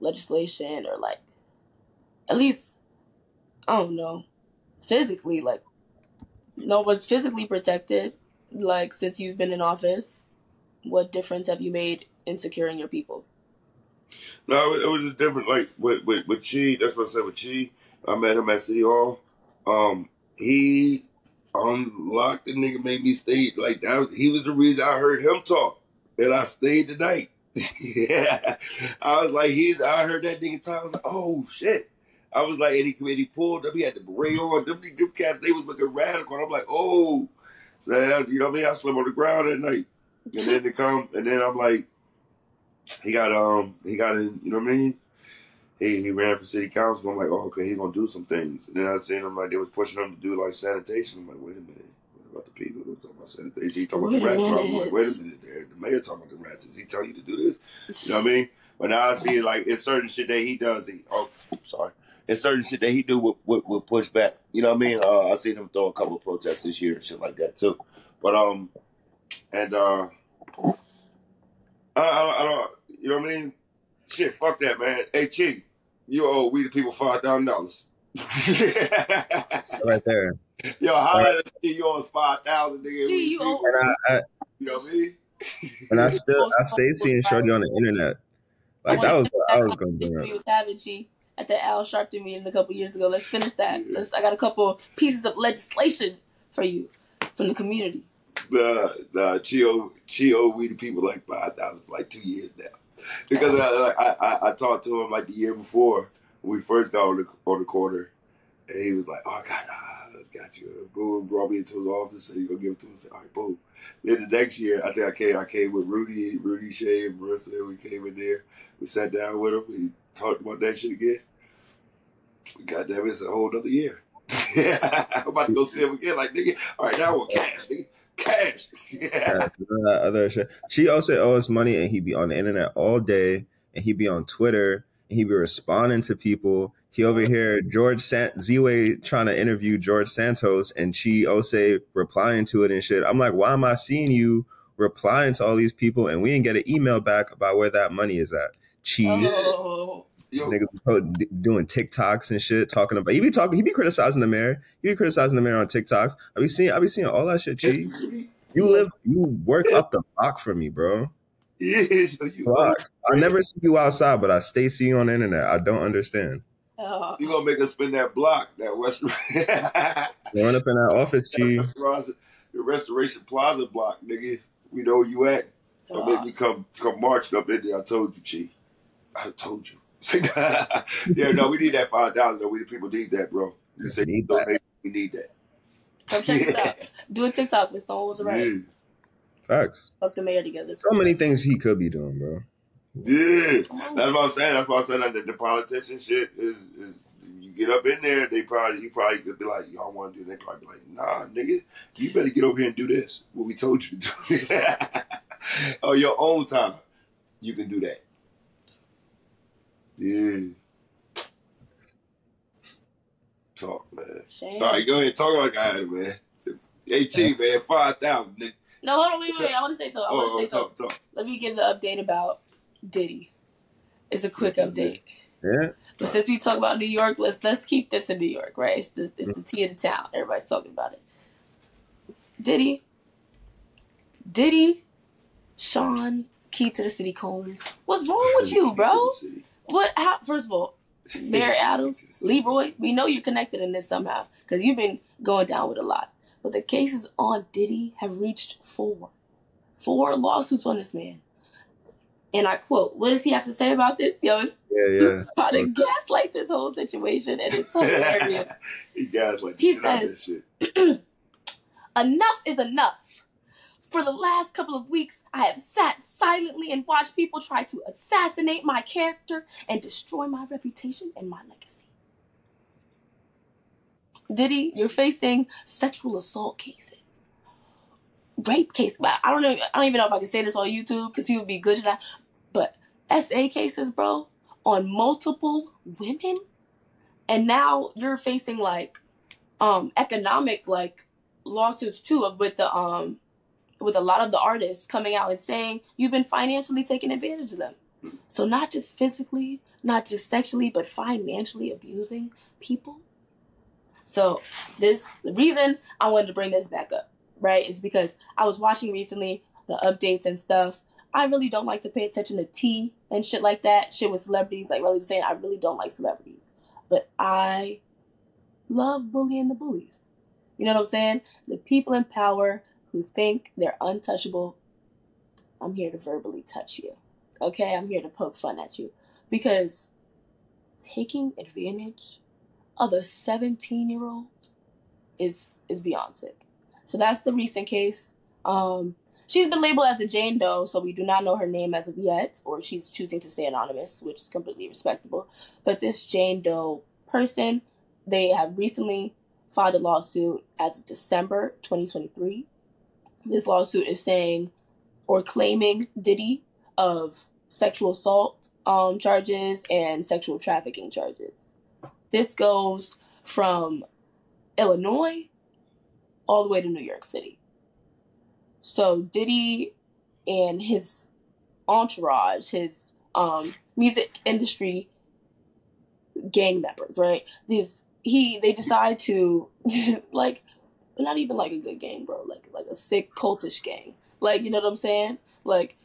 legislation or like at least I don't know physically like no one's physically protected like since you've been in office. What difference have you made in securing your people? No, it was a different. Like with with, with Chi, that's what I said with Chi. I met him at City Hall. Um, he unlocked the nigga, made me stay. Like that, was, he was the reason I heard him talk, and I stayed the night. yeah, I was like, he's. I heard that nigga talk. I was like, oh shit. I was like, and he, and he pulled up. He had the beret on. Them, them cats, they was looking radical. And I'm like, oh. So you know what I mean? I slept on the ground that night, and then they come, and then I'm like, he got um, he got in. You know what I mean? He, he ran for city council. I'm like, oh, okay, he gonna do some things. And then I seen him like they was pushing him to do like sanitation. I'm like, wait a minute, what about the people? We're talking about sanitation. He talking about Wait the a rats. I'm like, wait a minute, there. The mayor talking about the rats. Is he tell you to do this? You know what I mean? But now I see it like it's certain shit that he does. He, oh, sorry. It's certain shit that he do with, with, with push back. You know what I mean? Uh, I seen him throw a couple of protests this year and shit like that too. But um, and uh, I, I, I don't. You know what I mean? Shit, fuck that, man. Hey, Chi, you owe we the people five thousand dollars. right there. Yo, how that shit you owe five thousand, nigga? Gee, you owe- And I, I you know what I mean? and I still I stayed seeing Shorty on the internet. Like that was what I was gonna do. we up. was having Chi at the Al Sharpton meeting a couple years ago. Let's finish that. Let's. I got a couple pieces of legislation for you from the community. Nah, nah, Chio, Chio, we the people like five thousand for like two years now. Because I, I, I, talked to him like the year before we first got on the on the corner, and he was like, "Oh, I got, I got you." Boom, brought me into his office, and "You gonna give it to him?" I said, "All right, boom." Then the next year, I think I came, I came with Rudy, Rudy Shea, and Marissa. We came in there, we sat down with him, we talked about that shit again. God damn it, it's a whole other year. I'm about to go see him again. Like, nigga, all right, now want cash, nigga. Cash. Yeah. Yeah, none of that other shit. She also owes money, and he'd be on the internet all day, and he'd be on Twitter, and he'd be responding to people. He over here, George San- Z-Way trying to interview George Santos, and Chi Ossé replying to it and shit. I'm like, why am I seeing you replying to all these people, and we didn't get an email back about where that money is at? Chi, Oh, Yo, niggas be po- d- doing TikToks and shit, talking about. He be talking. He be criticizing the mayor. He be criticizing the mayor on TikToks. I be seeing. I be seeing all that shit. Chi, you live. You work up the block for me, bro. Yeah, so you, Block. I never see you outside, but I stay see you on the internet. I don't understand. oh. you gonna make us spin that block, that West Growing up in that office, Chi. Restoration- the Restoration Plaza block, nigga. We know where you at. Don't make me come come marching up in there. I told you, Chi. I told you. yeah, no, we need that five thousand. though. We the people need that, bro. You say Need that. donate, we need that. Come check this out. Do a TikTok with Stone was right. Yeah. Facts. Fuck the mayor together. So many things he could be doing, bro. Yeah, that's what I'm saying. That's what I said that the, the politician shit is, is you get up in there, they probably you probably could be like, y'all want to do? They probably be like, nah, nigga, you better get over here and do this. What we told you to do. on oh, your own time, you can do that. Yeah. Talk, man. Shame. All right, go ahead. Talk about guy, man. Hey, Chief, man, five thousand. nigga. No, hold on, wait, wait, wait. I want to say so. I want Oh, to oh, say so. talk, talk. Let me give the update about Diddy. It's a quick update. Yeah. But since we talk about New York, let's let's keep this in New York, right? It's the it's the tea of the town. Everybody's talking about it. Diddy, Diddy, Sean, Key to the City Combs. What's wrong with you, bro? What? How? First of all, Mayor Adams, Leroy, we know you're connected in this somehow because you've been going down with a lot. But the cases on Diddy have reached four, four lawsuits on this man. And I quote, "What does he have to say about this? Yo, it's Yeah, yeah. how to gaslight this whole situation, and it's so hilarious. he the He shit out of says- shit. enough is enough. For the last couple of weeks, I have sat silently and watched people try to assassinate my character and destroy my reputation and my legacy. Diddy, you're facing sexual assault cases, rape cases. But I don't know. I don't even know if I can say this on YouTube because people be good at that. But SA cases, bro, on multiple women and now you're facing like um economic like lawsuits too with the um with a lot of the artists coming out and saying you've been financially taking advantage of them so not just physically not just sexually but financially abusing people so this the reason i wanted to bring this back up right is because i was watching recently the updates and stuff I really don't like to pay attention to tea and shit like that. Shit with celebrities, like really was saying, I really don't like celebrities. But I love bullying the bullies. You know what I'm saying? The people in power who think they're untouchable. I'm here to verbally touch you. Okay? I'm here to poke fun at you. Because taking advantage of a 17 year old is is beyond sick. So that's the recent case. Um, She's been labeled as a Jane Doe, so we do not know her name as of yet, or she's choosing to stay anonymous, which is completely respectable. But this Jane Doe person, they have recently filed a lawsuit as of December 2023. This lawsuit is saying or claiming Diddy of sexual assault um, charges and sexual trafficking charges. This goes from Illinois all the way to New York City. So Diddy and his entourage, his um, music industry gang members, right? These he they decide to like not even like a good gang, bro. Like like a sick cultish gang. Like you know what I'm saying? Like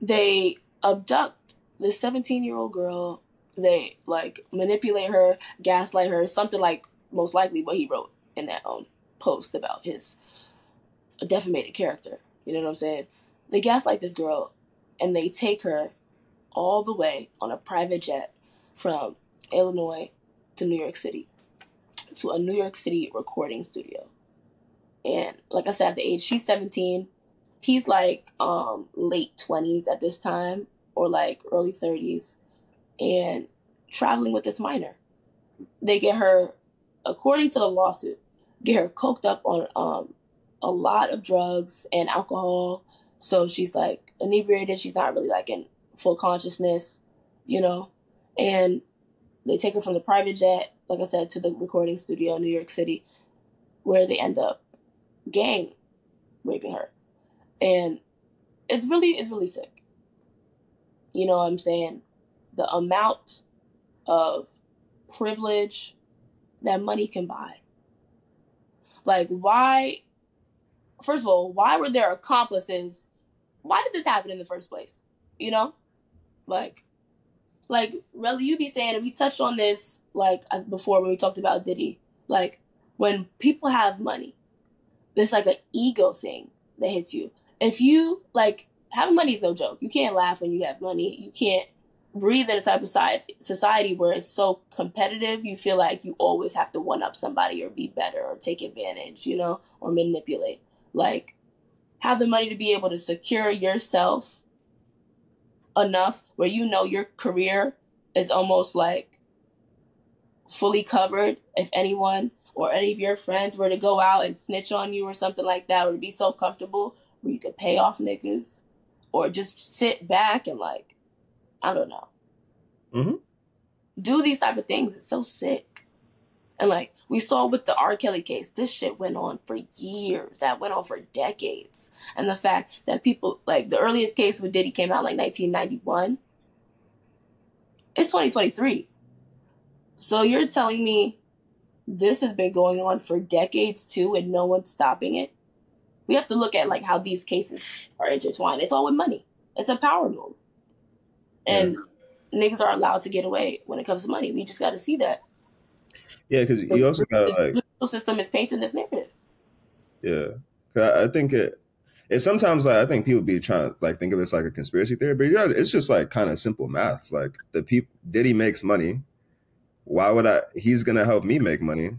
they abduct this 17 year old girl. They like manipulate her, gaslight her, something like most likely what he wrote in that um post about his defamated character. You know what I'm saying? They gaslight this girl and they take her all the way on a private jet from Illinois to New York City to a New York City recording studio. And like I said, at the age she's 17, he's like um late 20s at this time or like early 30s and traveling with this minor. They get her according to the lawsuit, get her coked up on um a lot of drugs and alcohol. So she's like inebriated. She's not really like in full consciousness, you know. And they take her from the private jet, like I said, to the recording studio in New York City, where they end up gang raping her. And it's really it's really sick. You know what I'm saying? The amount of privilege that money can buy. Like why first of all, why were there accomplices? Why did this happen in the first place? You know, like, like really, you be saying, and we touched on this like uh, before when we talked about Diddy. Like when people have money, there's like an ego thing that hits you. If you like having money is no joke. You can't laugh when you have money. You can't breathe in a type of society where it's so competitive. You feel like you always have to one up somebody or be better or take advantage, you know, or manipulate like have the money to be able to secure yourself enough where you know your career is almost like fully covered if anyone or any of your friends were to go out and snitch on you or something like that or to be so comfortable where you could pay off niggas or just sit back and like i don't know. Mm-hmm. do these type of things. It's so sick. And like we saw with the R. Kelly case, this shit went on for years. That went on for decades. And the fact that people, like, the earliest case with Diddy came out like 1991. It's 2023. So you're telling me this has been going on for decades too and no one's stopping it? We have to look at, like, how these cases are intertwined. It's all with money, it's a power move. And yeah. niggas are allowed to get away when it comes to money. We just got to see that. Yeah, because you also got like the system is painting this narrative. Yeah, I, I think it. It sometimes like I think people be trying to like think of this like a conspiracy theory, but yeah, it's just like kind of simple math. Like the people Diddy makes money. Why would I? He's gonna help me make money.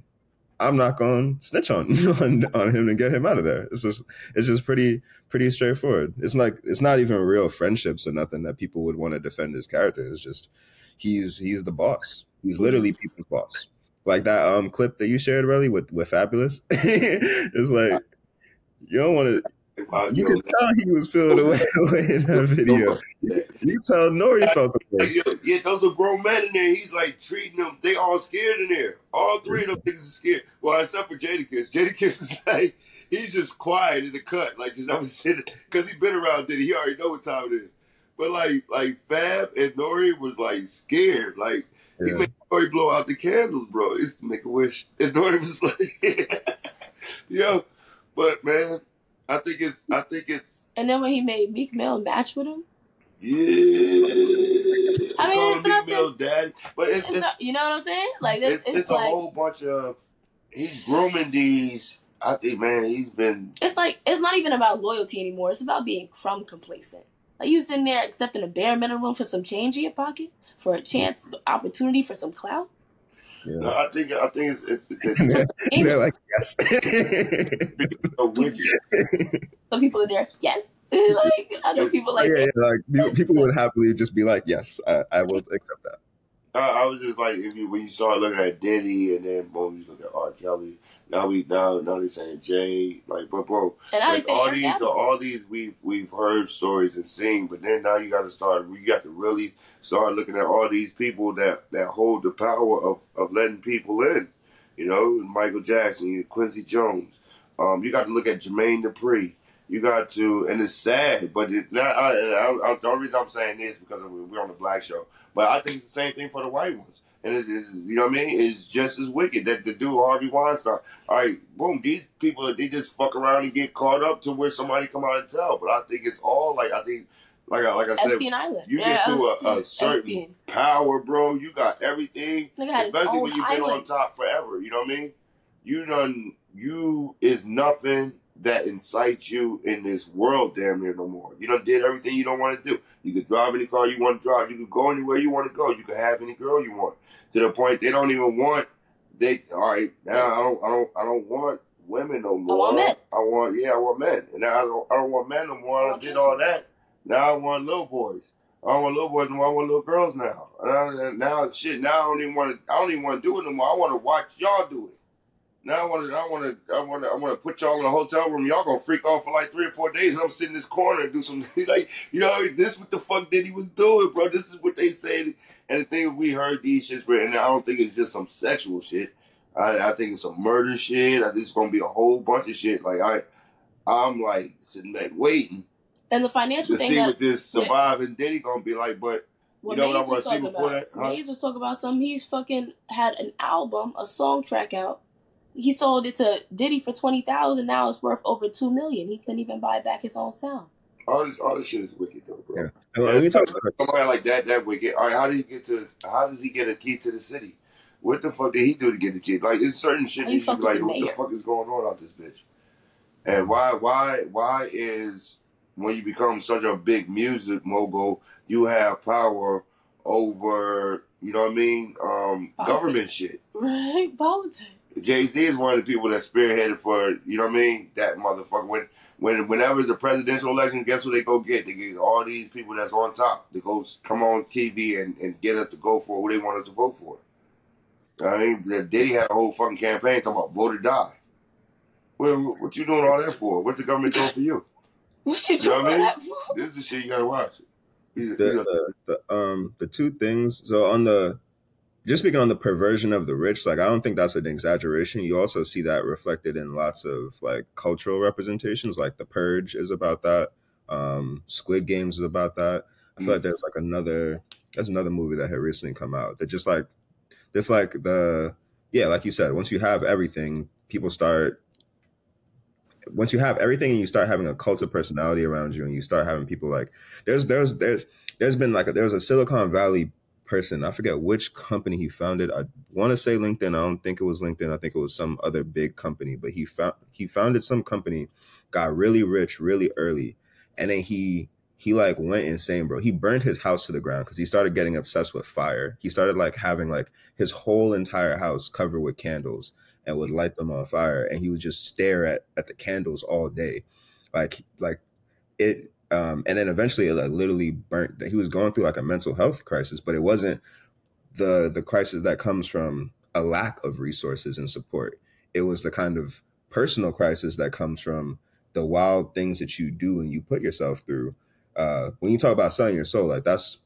I'm not going to snitch on, on on him and get him out of there. It's just it's just pretty pretty straightforward. It's like it's not even real friendships or nothing that people would want to defend his character. It's just he's he's the boss. He's literally people's boss like that um clip that you shared, really with with Fabolous. it's like you don't want to. about You yo, could tell he was feeling away, in that video. You tell Nori felt the way. yeah, those are grown men in there. He's like treating them. They all scared in there. All three of them niggas are scared. Well, except for Jadakiss. Jadakiss is like he's just quiet in the cut, like just I'm sitting because he been around Diddy. He already know what time it is. But like like Fab and Nori was like scared. Like he made Nori blow out the candles, bro. It's make a wish. And Nori was like, yo, but man, I think it's I think it's And then when he made Meek Mill match with him, yeah. I mean, Call it's him Meek nothing- Mill daddy, but it's, it's it's not, you know what I'm saying? Like this, it's, it's, it's a whole bunch of he's grooming these. I think, man, he's been it's like it's not even about loyalty anymore. It's about being crumb complacent. Like you sitting there accepting a bare minimum for some change in your pocket, for a chance, opportunity for some clout. No, Yeah. I think I think it's it's, it's, And they're, they're like, yes. so wicked. Some people are there, yes. like I know people like yeah, yeah, like people- people would happily just be like, yes, I, I will accept that. I, I was just like, if you when you start looking at Diddy and then boom, you look at R. Kelly. Now we now now they saying Jay, like, but bro, And like, all these all these we've we've heard stories and seen, but then now you got to start. You got to really start looking at all these people that that hold the power of of letting people in. You know, Michael Jackson, Quincy Jones. Um, you got to look at Jermaine Dupri. You got to, and it's sad, but it, now, I, I, I, the only reason I'm saying this because we're on the black show, but I think it's the same thing for the white ones. And it is, you know what I mean? It's just as wicked that the dude Harvey Weinstein. All right, boom. These people they just fuck around and get caught up to where somebody come out and tell. But I think it's all like I think, like I like I said, Island. you yeah, get to a, a certain Epstein. power, bro. You got everything, Nigga had his especially when you've been on top forever. You know what I mean? You done. You is nothing that incites you in this world damn near no more. You done did everything you don't want to do. You could drive any car you want to drive. You could go anywhere you want to go. You could have any girl you want. To the point they don't even want. They all right now. I don't. I don't. I don't want women no more. I want men. I want. Yeah, I want men. And now I don't. I don't want men no more. I want did all that. Now I want little boys. I don't want little boys no more. I want little girls now. And I, now shit. Now I don't even want to. I don't even want to do it no more. I want to watch y'all do it. Now I want to. I want to. I want to. I want to put y'all in a hotel room. Y'all gonna freak off for like three or four days, and I'm sitting in this corner and do some like you know this what the fuck Diddy was doing, bro. This is what they said. And the thing we heard these shits, bro, and I don't think it's just some sexual shit. I, I think it's some murder shit. I think it's gonna be a whole bunch of shit. Like I, I'm like sitting back waiting And the financial to thing see that what this surviving Diddy gonna be like. But what you know what I wanna was see talking before about. that, huh? Maze was talking about something. He's fucking had an album, a song track out. He sold it to Diddy for twenty thousand. Now it's worth over two million. He couldn't even buy back his own sound. all this, all this shit is wicked though, bro. Yeah. And when talk about Somebody like that, that wicked. All right, how did he get to? How does he get a key to the city? What the fuck did he do to get the key? Like, it's certain shit He you should be like, the what the fuck is going on out this bitch? And why, why, why is when you become such a big music mogul, you have power over, you know what I mean, um, Politics. government shit. Right, politics. Jay Z is one of the people that spearheaded for, you know what I mean, that motherfucker. When when whenever it's a presidential election, guess what they go get? They get all these people that's on top to go come on TV and, and get us to go for who they want us to vote for. I mean, the Diddy had a whole fucking campaign talking about vote or die. Well, what you doing all that for? What's the government doing for you? What you You know doing what I mean? that for? This is the shit you gotta watch. The, the, the um the two things so on the just speaking on the perversion of the rich like i don't think that's an exaggeration. You also see that reflected in lots of like cultural representations like the purge is about that. Um squid games is about that. I feel like there's like another there's another movie that had recently come out that just like this like the yeah like you said once you have everything people start once you have everything and you start having a cult of personality around you and you start having people like there's there's there's there's been like a, there was a Silicon Valley person. I forget which company he founded. I want to say LinkedIn. I don't think it was LinkedIn. I think it was some other big company but he found he founded some company got really rich really early and then he he like went insane bro. He burned his house to the ground because he started getting obsessed with fire. He started like having like his whole entire house covered with candles and would light them on fire and he would just stare at at the candles all day. Like like it um and then eventually like literally burnt he was going through like a mental health crisis but it wasn't the the crisis that comes from a lack of resources and support it was the kind of personal crisis that comes from the wild things that you do and you put yourself through. Uh, when you talk about selling your soul, like that's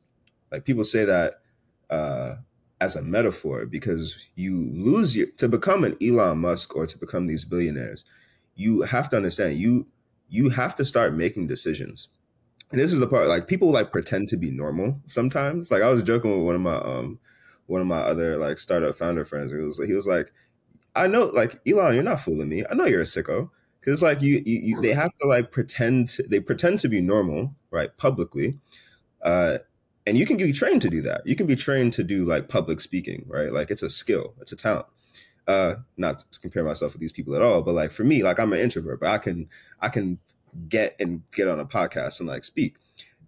like people say that uh, as a metaphor because you lose your to become an Elon Musk or to become these billionaires. You have to understand you you have to start making decisions. And this is the part like people like pretend to be normal sometimes. Like I was joking with one of my um one of my other like startup founder friends. He was he was like, I know like Elon, you're not fooling me. I know you're a sicko because it's like you, you, you they have to like pretend they pretend to be normal right publicly uh and you can be trained to do that you can be trained to do like public speaking right like it's a skill it's a talent uh not to compare myself with these people at all but like for me like i'm an introvert but i can i can get and get on a podcast and like speak.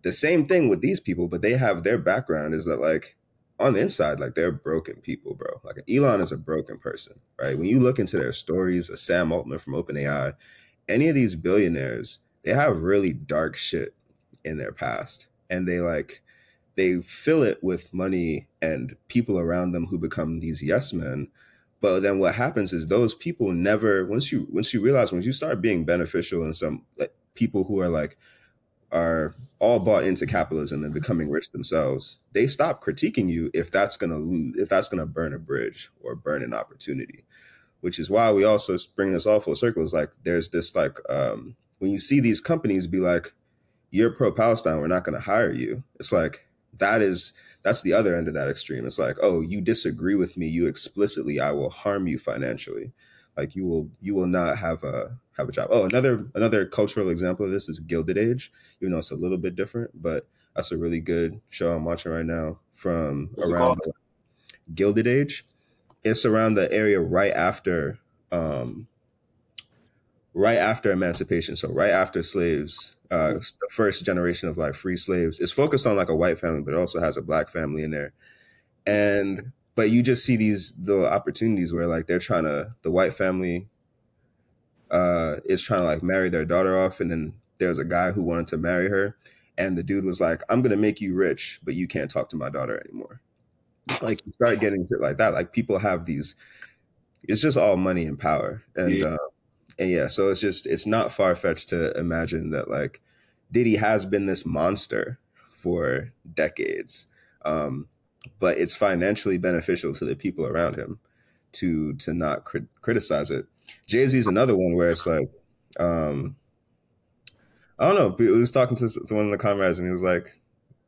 The same thing with these people but they have their background is that like on the inside like they're broken people bro. Like elon is a broken person right? When you look into their stories a sam altman from openai any of these billionaires they have really dark shit in their past. And they like they fill it with money and people around them who become these yes men but then what happens is those people never once you once you realize once you start being beneficial and some like people who are like are all bought into capitalism and becoming rich themselves they stop critiquing you if that's going to lose if that's going to burn a bridge or burn an opportunity. Which is why we also bring this all full circle. Is like there's this like um when you see these companies be like you're pro palestine we're not going to hire you. It's like that is that's the other end of that extreme. It's like, oh, you disagree with me, you explicitly, I will harm you financially. Like you will you will not have a have a job. Oh, another another cultural example of this is Gilded Age, even though it's a little bit different, but that's a really good show I'm watching right now from What's around? Gilded Age. It's around the area right after um right after emancipation. So right after slaves, uh, the first generation of like free slaves. It's focused on like a white family, but it also has a black family in there. And but you just see these little opportunities where like they're trying to the white family uh is trying to like marry their daughter off, and then there's a guy who wanted to marry her, and the dude was like, "I'm gonna make you rich, but you can't talk to my daughter anymore." Like you start getting shit like that. Like people have these. It's just all money and power, and Yeah. uh, and yeah, so it's just it's not far fetched to imagine that like Diddy has been this monster for decades, um, but it's financially beneficial to the people around him to to not crit- criticize it. Jay Z is another one where it's like, um, I don't know. We was talking to, to one of the comrades and he was like,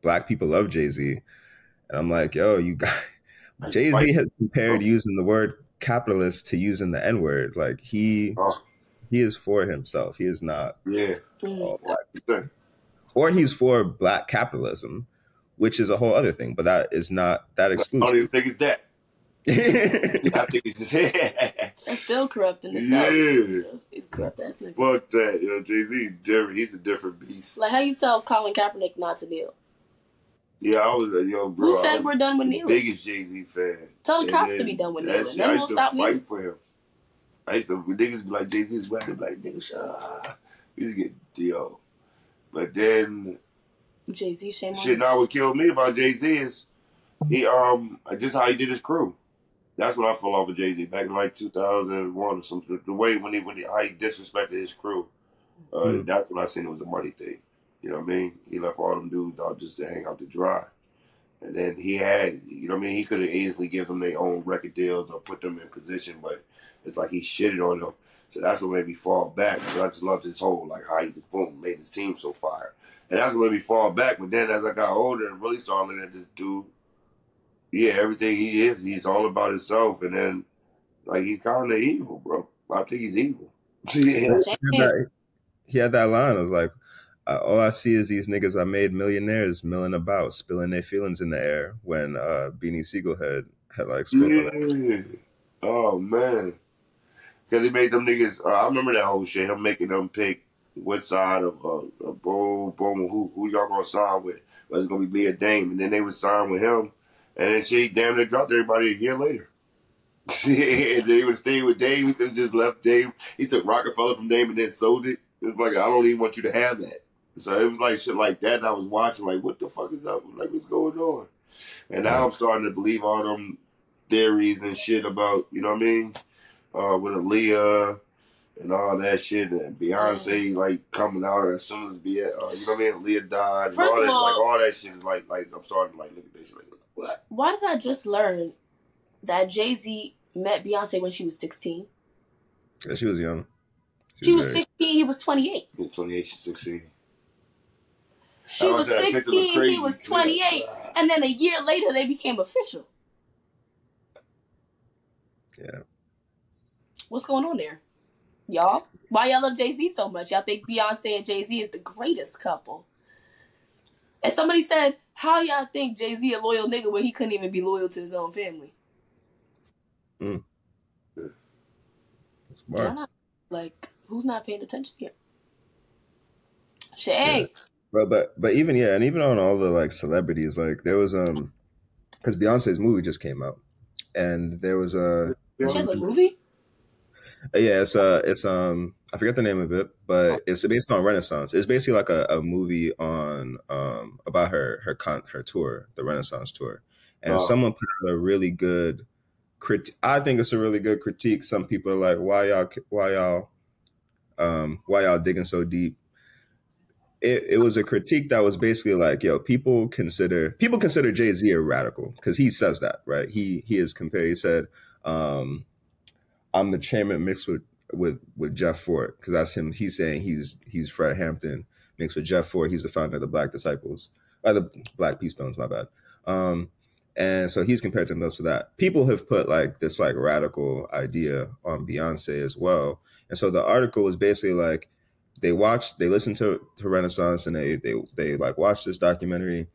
"Black people love Jay Z," and I'm like, "Yo, you got." Jay Z has compared using the word capitalist to using the N word. Like he Oh, he is for himself. He is not yeah. Mm. all black. Or he's for black capitalism, which is a whole other thing. But that is not that I excludes. don't even think it's that. I think it's just That's still corrupt in itself. Yeah. It's, it's corrupt ass nigga. fuck that. You know, Jay Z different. He's a different beast. Like how you tell Colin Kaepernick not to kneel? Yeah, I was like, yo, bro. Who said I'm we're done with the kneeling? biggest Jay Z fan. Tell the And cops to be done with that kneeling. shit, Then we'll used to stop fight kneeling. for him. I used to when niggas be like Jay Z's whack, they be like nigga shut up. We used to get yo. But then Jay Z, shame on shit you. now what killed me about Jay Z is he um just how he did his crew. That's when I fell off with Jay Z back in like two thousand one or something. The way when he when he how he disrespected his crew. Uh, Mm. That's when I seen it was a money thing. You know what I mean? He left all them dudes out just to hang out to dry. And then he had, you know what I mean? He could have easily given them their own record deals or put them in position, but it's like he shitted on them. So that's what made me fall back. Because I just loved his whole, like how he just boom made his team so fire. And that's what made me fall back. But then as I got older and really started looking at this dude, yeah, everything he is, he's all about himself. And then, like, he's kind of evil, bro. I think he's evil. yeah. he, had that, he had that line. I was like, uh, all I see is these niggas I made millionaires milling about, spilling their feelings in the air when uh, Beanie Sigel had had like. Yeah. Oh man. Because he made them niggas. Uh, I remember that whole shit. Him making them pick what side of uh, uh boom, boom, who who y'all gonna sign with? Was it gonna be me or Dame? And then they would sign with him, and then shit, damn, they dropped everybody a year later. and they would stay with Dame. He just left Dame. He took Roc-A-Fella from Dame and then sold it. It's like I don't even want you to have that. So it was like shit like that. And I was watching like, what the fuck is up? Like, what's going on? And now I'm starting to believe all them theories and shit about, you know what I mean? Uh, with Aaliyah and all that shit, and Beyonce like coming out as soon as be uh, you know what I mean, Aaliyah died, First all of that, all- like all that shit is like like I'm starting to like look at this shit like what? Why did I just learn that Jay Z met Beyonce when she was 16? Yeah, she was young. She was very- 16, he was 28. You're 28, she's 16. She I was that picture look 16, he was 28. And then a year later, they became official. Yeah. What's going on there? Y'all? Why y'all love Jay Z so much? Y'all think Beyonce and Jay Z is the greatest couple. And somebody said, How y'all think Jay Z a loyal nigga when he couldn't even be loyal to his own family? Mm. Smart. Y'all not, like, who's not paying attention here? Shay. But but but even yeah, and even on all the like celebrities, like there was um because Beyonce's movie just came out, and there was a She has a movie? yeah, it's uh it's um I forget the name of it, but it's based on Renaissance. It's basically like a, a movie on um about her her con her tour, the Renaissance tour, and someone put out a really good crit. I think it's a really good critique. Some people are like, why y'all why y'all um why y'all digging so deep it, it was a critique that was basically like, yo, people consider people consider Jay Z a radical because he says that, right? He he is compared. He said, um, "I'm the chairman mixed with with with Jeff Fort because that's him. He's saying he's he's Fred Hampton mixed with Jeff Fort. He's the founder of the Black Disciples, uh, the Black P. Stones. My bad. Um, and so he's compared to himself to that. People have put like this like radical idea on Beyonce as well. And so the article was basically like they watched they listened to, to renaissance and they they they like watched this documentary.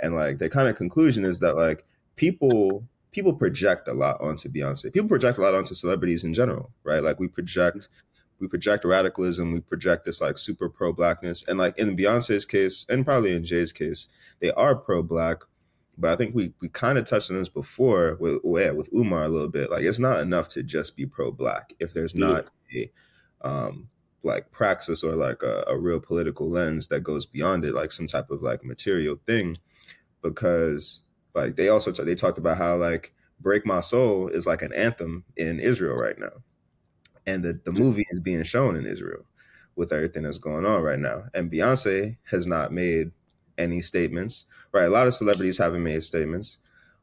And like their kind of conclusion is that like people people project a lot onto beyonce. People project a lot onto celebrities in general right? Like we project we project radicalism. We project this like super pro blackness and like in beyonce's case and probably in jay's case they are pro black but i think we we kind of touched on this before with yeah, with umar a little bit. Like it's not enough to just be pro black if there's not a um like praxis or like a, a real political lens that goes beyond it, like some type of like material thing. Because like they also they talked about how like "Break My Soul" is like an anthem in Israel right now, and the the movie is being shown in Israel with everything that's going on right now. And Beyonce has not made any statements. Right, a lot of celebrities haven't made statements.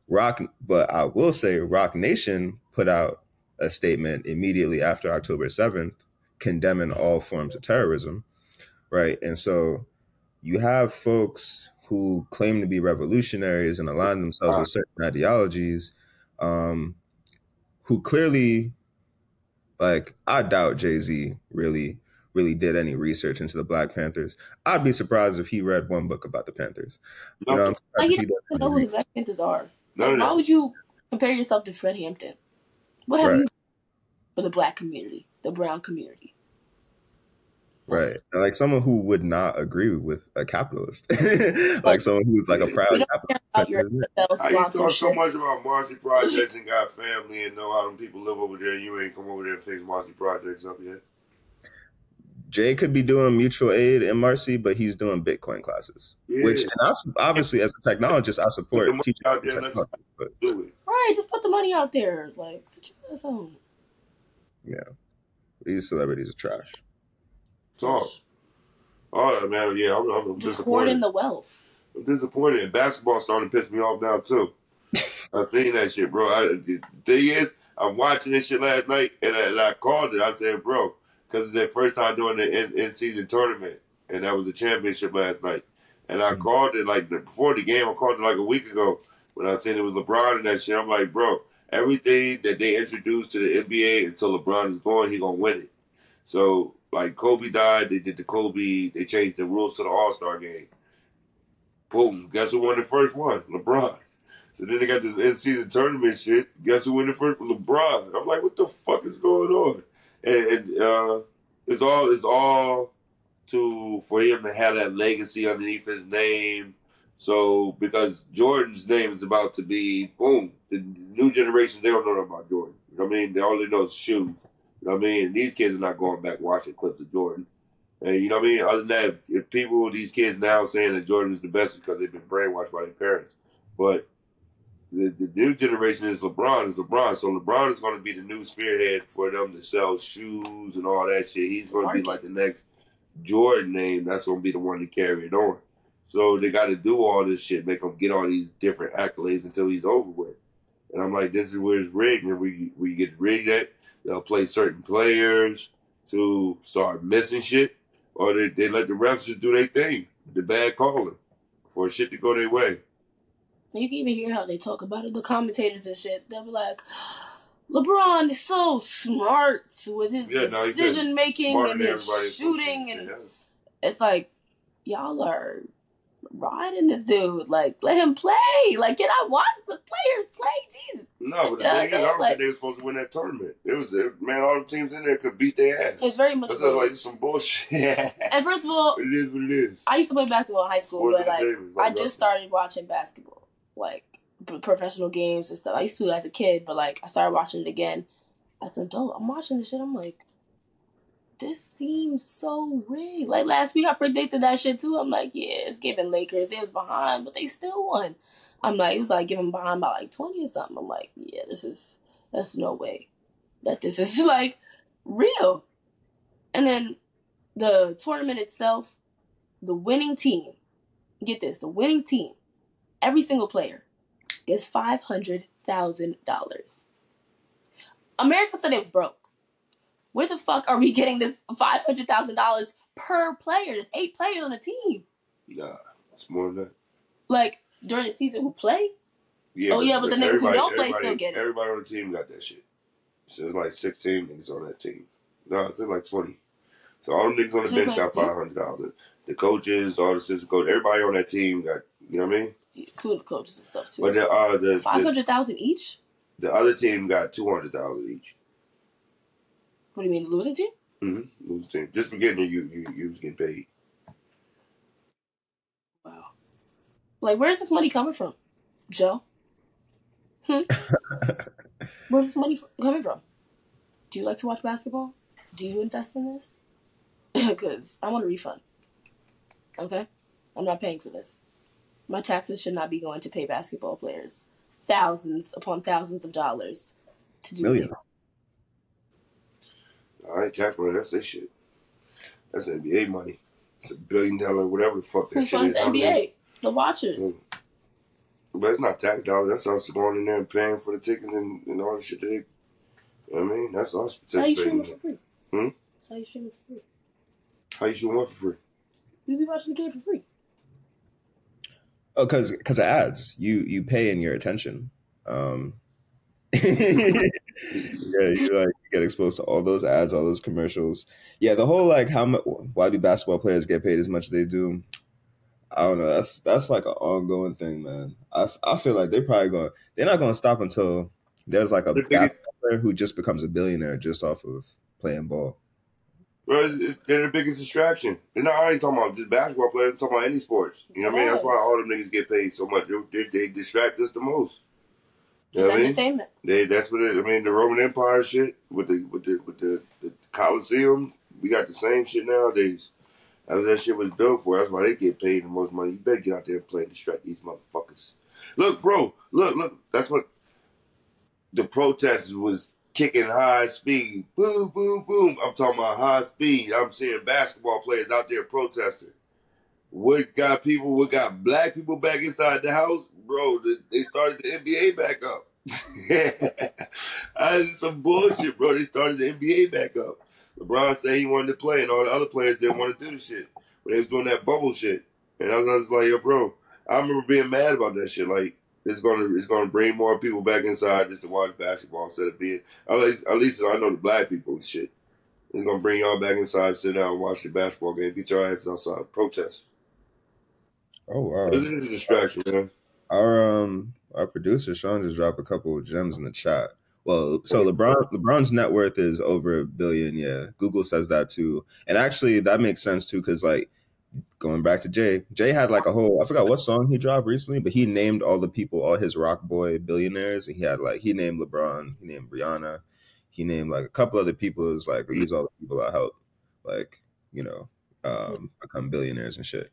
Rock, but I will say, Roc Nation put out a statement immediately after October seventh condemning all forms of terrorism, right? And so you have folks who claim to be revolutionaries and align themselves with certain ideologies, um, who clearly, like, I doubt Jay Z really, really did any research into the Black Panthers. I'd be surprised if he read one book about the Panthers. You know, I'm surprised Like, you don't know any who the. Black Panthers are. None Like, of why would you compare yourself to Fred Hampton? What have Right. you done for the black community, the brown community? Right. Like someone who would not agree with a capitalist. like someone who's like a We proud We don't capitalist. about your NFL How you talk so much about Marcy Projects and got family and know how them people live over there? You ain't come over there and fix Marcy Projects up yet. Jay could be doing mutual aid in Marcy, but he's doing Bitcoin classes. Yeah. Which and I, obviously, as a technologist, I support the teaching out there, let's technology. But do it. Right, just put the money out there. Like, sit your ass home. These celebrities are trash. Talk. All right, man. Yeah, I'm, I'm Just hoard disappointed. in the wealth. I'm disappointed. And basketball starting to piss me off now too. I've seen that shit, bro. I, the thing is, I'm watching this shit last night, and I, and I called it. I said, bro, because it's their first time doing the in, in season tournament, and that was the championship last night. And I Mhm. called it like before the game. I called it like a week ago when I seen it was LeBron and that shit. I'm like, bro, everything that they introduced to the NBA until LeBron is gone, he gonna win it. So like Kobe died, they did the Kobe. They changed the rules to the All Star game. Boom. Guess who won the first one? LeBron. So then they got this in season tournament shit. Guess who won the first? LeBron. I'm like, what the fuck is going on? And, and uh, it's all it's all to for him to have that legacy underneath his name. So because Jordan's name is about to be boom, the new generation they don't know about Jordan. You know what I mean? They only know shoes. You know what I mean? And these kids are not going back watching clips of Jordan. And you know what I mean? Other than that, if people, these kids now saying that Jordan is the best because they've been brainwashed by their parents. But the, the new generation is LeBron. Is LeBron. So LeBron is going to be the new spearhead for them to sell shoes and all that shit. He's going to be like the next Jordan name. That's going to be the one to carry it on. So they got to do all this shit, make him get all these different accolades until he's over with. And I'm like, this is where it's rigged, and we we get rigged at. They'll play certain players to start missing shit, or they, they let the refs just do their thing, the bad calling, for shit to go their way. You can even hear how they talk about it. The commentators and shit, they'll be like, LeBron is so smart with his Yeah, no, decision making and his shooting, and it's like y'all are riding this dude. Like, let him play. Like, can I watch the players play? Jesus, No, but the You know thing is, I'm don't saying? think they were supposed to win that tournament. It was it, man, all the teams in there could beat their ass. it's very much. That's like some bullshit. it and first of all, is what it is. I used to play basketball in high school, Sports but like is I just started watching basketball, like professional games and stuff. I used to as a kid, but like I started watching it again as an adult. I'm watching this shit. I'm like, this seems so rigged. Like last week, I predicted that shit too. I'm like, yeah, it's giving Lakers. It was behind, but they still won. I'm like, it was like giving behind by like 20 or something. I'm like, yeah, this is that's no way that this is like real. And then the tournament itself, the winning team, get this, the winning team, every single player gets five hundred thousand dollars. America said it was broke. Where the fuck are we getting this five hundred thousand dollars per player? There's eight players on the team. Nah, it's more than that. Like during the season, who play? Yeah, Oh, yeah, but the niggas who don't play still get it. Everybody on the team got that shit. So it's like 16 niggas on that team. No, it's like 20. So all the niggas on the bench got still- 500,000. The coaches, all the assistant coaches, everybody on that team got, you know what I mean? Including the coaches and stuff But too. the, uh, the, Five hundred thousand each. the other team got 200,000 each. What do you mean, losing team? Mm-hmm. Losing team. Just for getting there, you, you, you was getting paid. Wow. Like, where's this money coming from, Joe? Hmm? Where's this money f- coming from? Do you like to watch basketball? Do you invest in this? Because I want a refund. Okay? I'm not paying for this. My taxes should not be going to pay basketball players thousands upon thousands of dollars to do Million. things. All right, tax money, that's their shit. That's NBA money. It's a billion dollar, whatever the fuck that Who shit funds is. the How many- NBA? The watchers. Mm. But it's not tax dollars. That's us going in there and paying for the tickets and, and all the shit that they. You know what I mean? That's us That's how you stream participating. it for free. Hmm? That's how you stream it for free. How you should want for free? We be watching the game for free. Oh, because because of ads, you you pay in your attention. Um, yeah, you like get exposed to all those ads, all those commercials. Yeah, the whole like how much why do basketball players get paid as much as they do? I don't know. That's that's like an ongoing thing, man. I, I feel like they're probably going they're not going to stop until there's like a basketball player who just becomes a billionaire just off of playing ball. Bro, they're the biggest distraction. And no, I ain't talking about just basketball players. I'm talking about any sports. You know what I mean? That's why all them niggas get paid so much. They, they, they distract us the most. You know what I mean? entertainment. They that's what it, I mean. The Roman Empire shit with the with the with the, the Coliseum. We got the same shit nowadays. That's what that shit was built for. That's why they get paid the most money. You better get out there and play and distract these motherfuckers. Look, bro. Look, look. That's what the protesters was kicking high speed. Boom, boom, boom. I'm talking about high speed. I'm seeing basketball players out there protesting. What got people? What got black people back inside the house, bro? They started the NBA back up. That's some bullshit, bro. They started the NBA back up. LeBron said he wanted to play, and all the other players didn't want to do the shit. But they was doing that bubble shit, and I was just like, yo, bro. I remember being mad about that shit. Like it's gonna it's gonna bring more people back inside just to watch basketball instead of being at least, at least I know the black people and shit. It's gonna bring y'all back inside, sit down, and watch the basketball game, get your asses outside, protest. Oh wow! This is a distraction, man. Our um our producer Sean just dropped a couple of gems in the chat. Well, so LeBron LeBron's net worth is over a billion. Yeah, Google says that too, and actually that makes sense too because like going back to Jay, Jay had like a whole I forgot what song he dropped recently, but he named all the people, all his Roc Boy billionaires, and he had like he named LeBron, he named Rihanna, he named like a couple other people. It was like these all the people that helped, like you know, um, become billionaires and shit.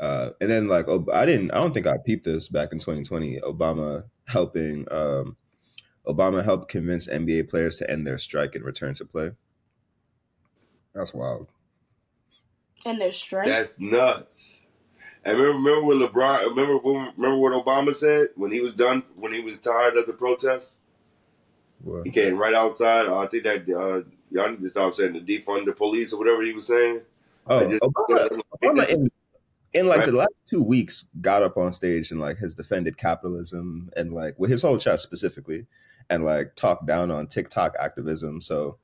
Uh, and then like Ob- I didn't, I don't think I peeped this back in 2020. Obama helping um, Obama helped convince NBA players to end their strike and return to play. That's wild. And their strength. That's nuts. And remember, remember what LeBron? Remember, remember what Obama said when he was done, when he was tired of the protest. What? He came right outside. Uh, I think that uh, y'all need to stop saying the defund the police or whatever he was saying. Oh, just- Obama, Obama in, in like Right. the last two weeks got up on stage and like has defended capitalism and like with his whole chest specifically and like talked down on TikTok activism. So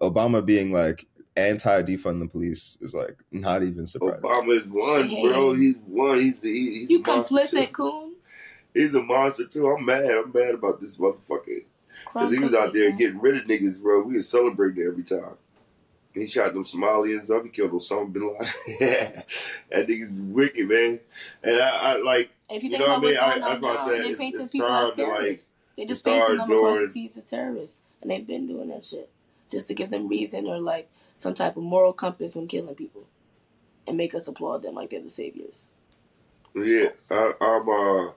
Obama being like anti defund the police is like not even surprising. Obama is one, bro. He's one. He's the he, he's you complicit, coon. He's a monster too. I'm mad. I'm mad about this motherfucker. Because he was out there getting rid of niggas, bro. We were celebrating every time. He shot them Somalians up. He killed Osama bin Laden. that nigga's wicked, man. And I, I like, If you You know what I mean? I- that's why I said they it's- it's time to, like, they just painting them across the doing- seas as terrorists, and they've been doing that shit just to give them reason or like some type of moral compass when killing people, and make us applaud them like they're the saviors. yeah, I, I'm, uh,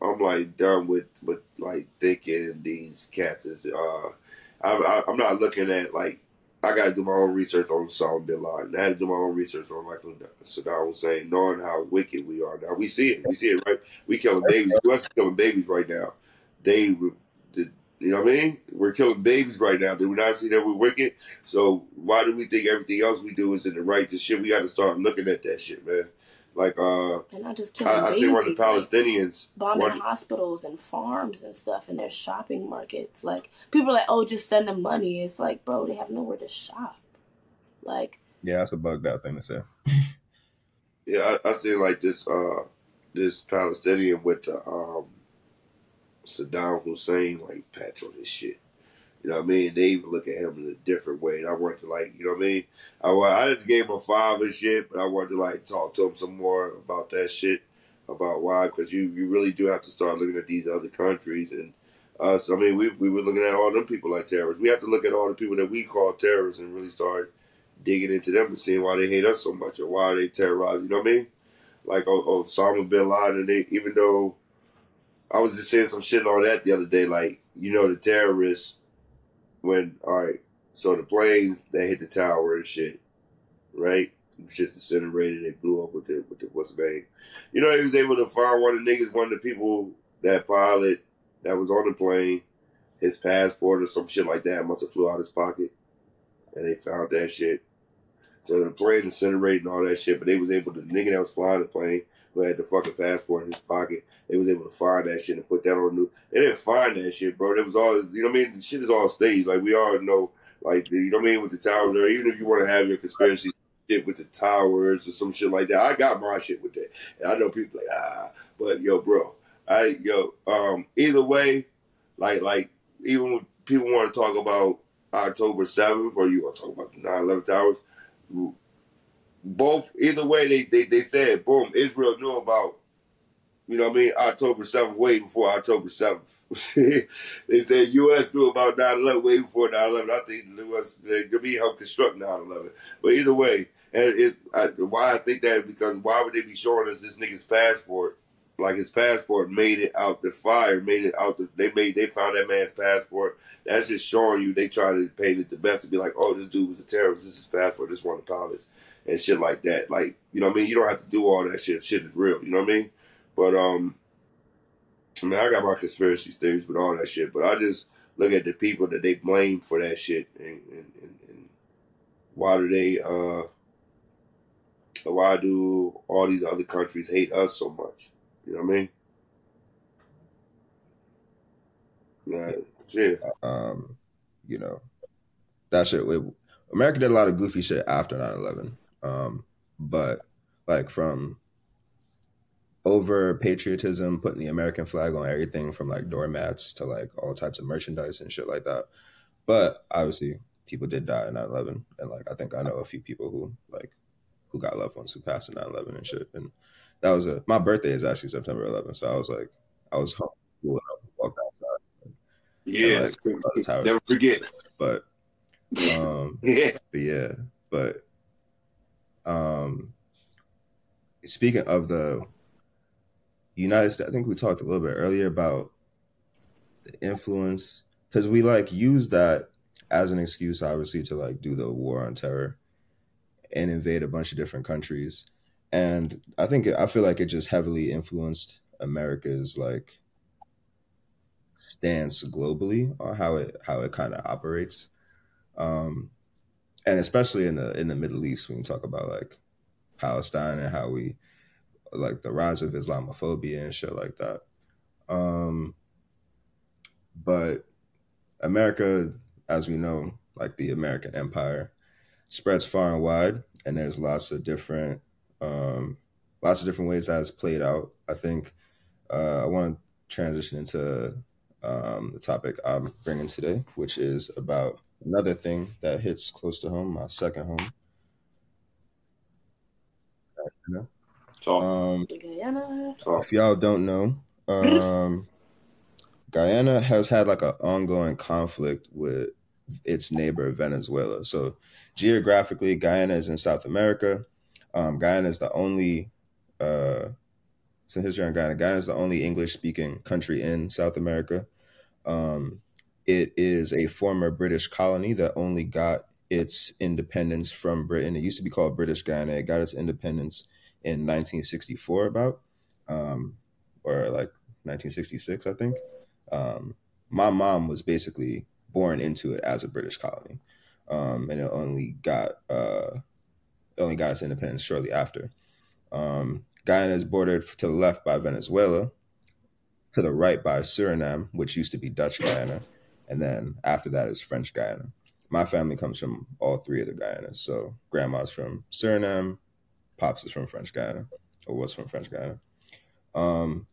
I'm like done with, with like thinking these cats is, uh, I- I'm not looking at like, I got to do my own research on Osama bin Laden. I had to do my own research on like Saddam Hussein, knowing how wicked we are now. We see it. We see it, right? We killing babies. U.S. killing babies right now. They, the, you know what I mean? We're killing babies right now. Do we not see that we're wicked? So why do we think everything else we do is in the right? This shit, we got to start looking at that shit, man. Like, uh, And not just killing I, I see where of the like, Palestinians. bombing one- hospitals and farms and stuff and their shopping markets. Like people are like, oh, just send them money. It's like, bro, they have nowhere to shop. Like, Yeah, that's a bugged out thing to say. Yeah, I, I see like this uh this Palestinian with the um Saddam Hussein like patch on his shit. You know what I mean? They even look at him in a different way. And I wanted to like, you know what I mean? I I just gave him a five and shit, but I wanted to like talk to him some more about that shit, about why, because you you really do have to start looking at these other countries and us. I mean, we we were looking at all them people like terrorists. We have to look at all the people that we call terrorists and really start digging into them and seeing why they hate us so much or why they terrorize. You know what I mean? Like Osama bin Laden. They, even though I was just saying some shit on that the other day, like you know the terrorists when all right, so the planes they hit the tower and shit, right? Shit's incinerated. They blew up with the with the what's the name? You know, he was able to find one of the niggas, one of the people that pilot that was on the plane, his passport or some shit like that must have flew out his pocket, and they found that shit. So the plane incinerated and all that shit, but they was able to the nigga that was flying the plane who had the fucking passport in his pocket, they was able to find that shit and put that on the They didn't find that shit, bro. It was all you know what I mean. The shit is all staged. Like we all know, like you know what I mean with the towers. Even if you want to have your conspiracy shit with the towers or some shit like that, I got my shit with that. And I know people like ah, but yo, bro, I yo, um, either way, like like even when people want to talk about October seventh or you want to talk about the 9-11 towers, both either way they, they they said boom, Israel knew about you know what I mean, October seventh way before October seventh. they said U.S. knew about 9-11 way before 9-11. I think the U.S. they could be helped construct 9-11. But either way, and it I, why I think that because why would they be showing us this nigga's passport? Like his passport made it out the fire, made it out the. They made they found that man's passport. That's just showing you they try to paint it the best to be like, oh, this dude was a terrorist. This is his passport. This one pilots and shit like that. Like you know what I mean. You don't have to do all that shit. Shit is real. You know what I mean? But um, I mean, I got my conspiracy theories with all that shit. But I just look at the people that they blame for that shit, and, and, and, and why do they? uh Why do all these other countries hate us so much? You know what I mean? Yeah, yeah. Um, you know, that shit. It, America did a lot of goofy shit after 9-11. Um, but like from over patriotism, putting the American flag on everything from like doormats to like all types of merchandise and shit like that. But obviously, people did die in 9-11. and like I think I know a few people who like who got loved ones who passed in 9-11 and shit. And that was a my birthday is actually September 11th, so I was like I was home, cool enough, walked outside, Yes, like, never forget. but um, Yeah, but yeah, but um, speaking of the United States, I think we talked a little bit earlier about the influence because we like use that as an excuse, obviously, to like do the war on terror and invade a bunch of different countries. And I think I feel like it just heavily influenced America's like stance globally on how it how it kind of operates. Um, and especially in the in the Middle East when you talk about like Palestine and how we like the rise of Islamophobia and shit like that. Um, but America, as we know, like the American Empire, spreads far and wide, and there's lots of different, um, lots of different ways that it's played out. I think uh, I want to transition into um, the topic I'm bringing today, which is about another thing that hits close to home, my second home. Um, Guyana. if y'all don't know, um, Guyana has had like an ongoing conflict with its neighbor Venezuela. So geographically, Guyana is in South America. Um, Guyana is the only uh, some history on Guyana. Guyana is the only English-speaking country in South America. Um, it is a former British colony that only got its independence from Britain. It used to be called British Guyana. It got its independence in 1964, about um, or like 1966, I think. Um, my mom was basically born into it as a British colony, um, and it only got uh, only got its independence shortly after. Um, Guyana is bordered to the left by Venezuela, to the right by Suriname, which used to be Dutch Guyana, and then after that is French Guyana. My family comes from all three of the Guyanas. So grandma's from Suriname, pops is from French Guyana, or was from French Guyana. Um,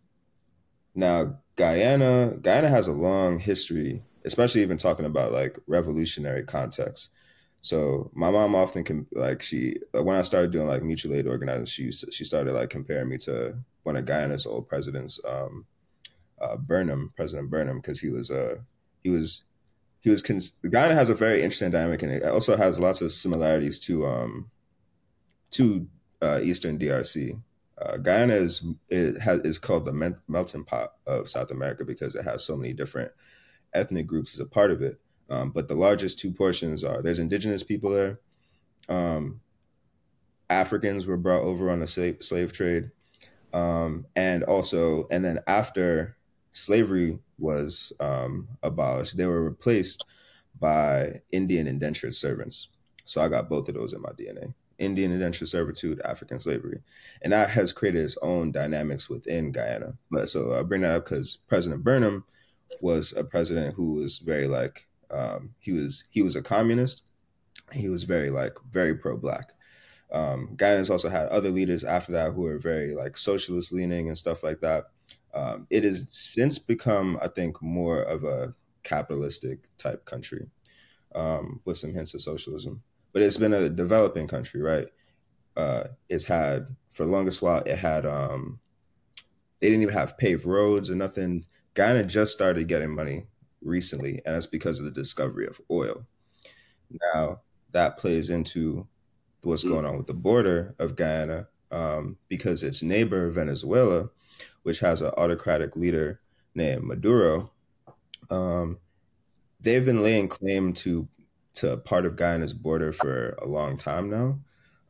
now Guyana, Guyana has a long history, especially even talking about like revolutionary context. So my mom often can like she when I started doing like mutual aid organizing, she used to, she started like comparing me to one of Guyana's old presidents, um, uh, Burnham, President Burnham, because he was uh he was he was cons- Guyana has a very interesting dynamic and it also has lots of similarities to um to uh, Eastern DRC. Uh, Guyana is it has is called the melting pot of South America because it has so many different ethnic groups as a part of it. Um, but the largest two portions are there's indigenous people there. Um, Africans were brought over on the slave, slave trade. Um, and also, and then after slavery was um, abolished, they were replaced by Indian indentured servants. So I got both of those in my DNA. Indian indentured servitude, African slavery, and that has created its own dynamics within Guyana. But so I bring that up because President Burnham was a president who was very like um, he was he was a communist. He was very like very pro black. Um, Guyana's also had other leaders after that who were very like socialist leaning and stuff like that. Um, it has since become, I think, more of a capitalistic type country um, with some hints of socialism. But it's been a developing country, right? Uh, it's had for the longest while. It had um, they didn't even have paved roads or nothing. Guyana just started getting money recently, and that's because of the discovery of oil. Now that plays into what's going on with the border of Guyana, um, because its neighbor Venezuela, which has an autocratic leader named Maduro, um, they've been laying claim to to part of Guyana's border for a long time now,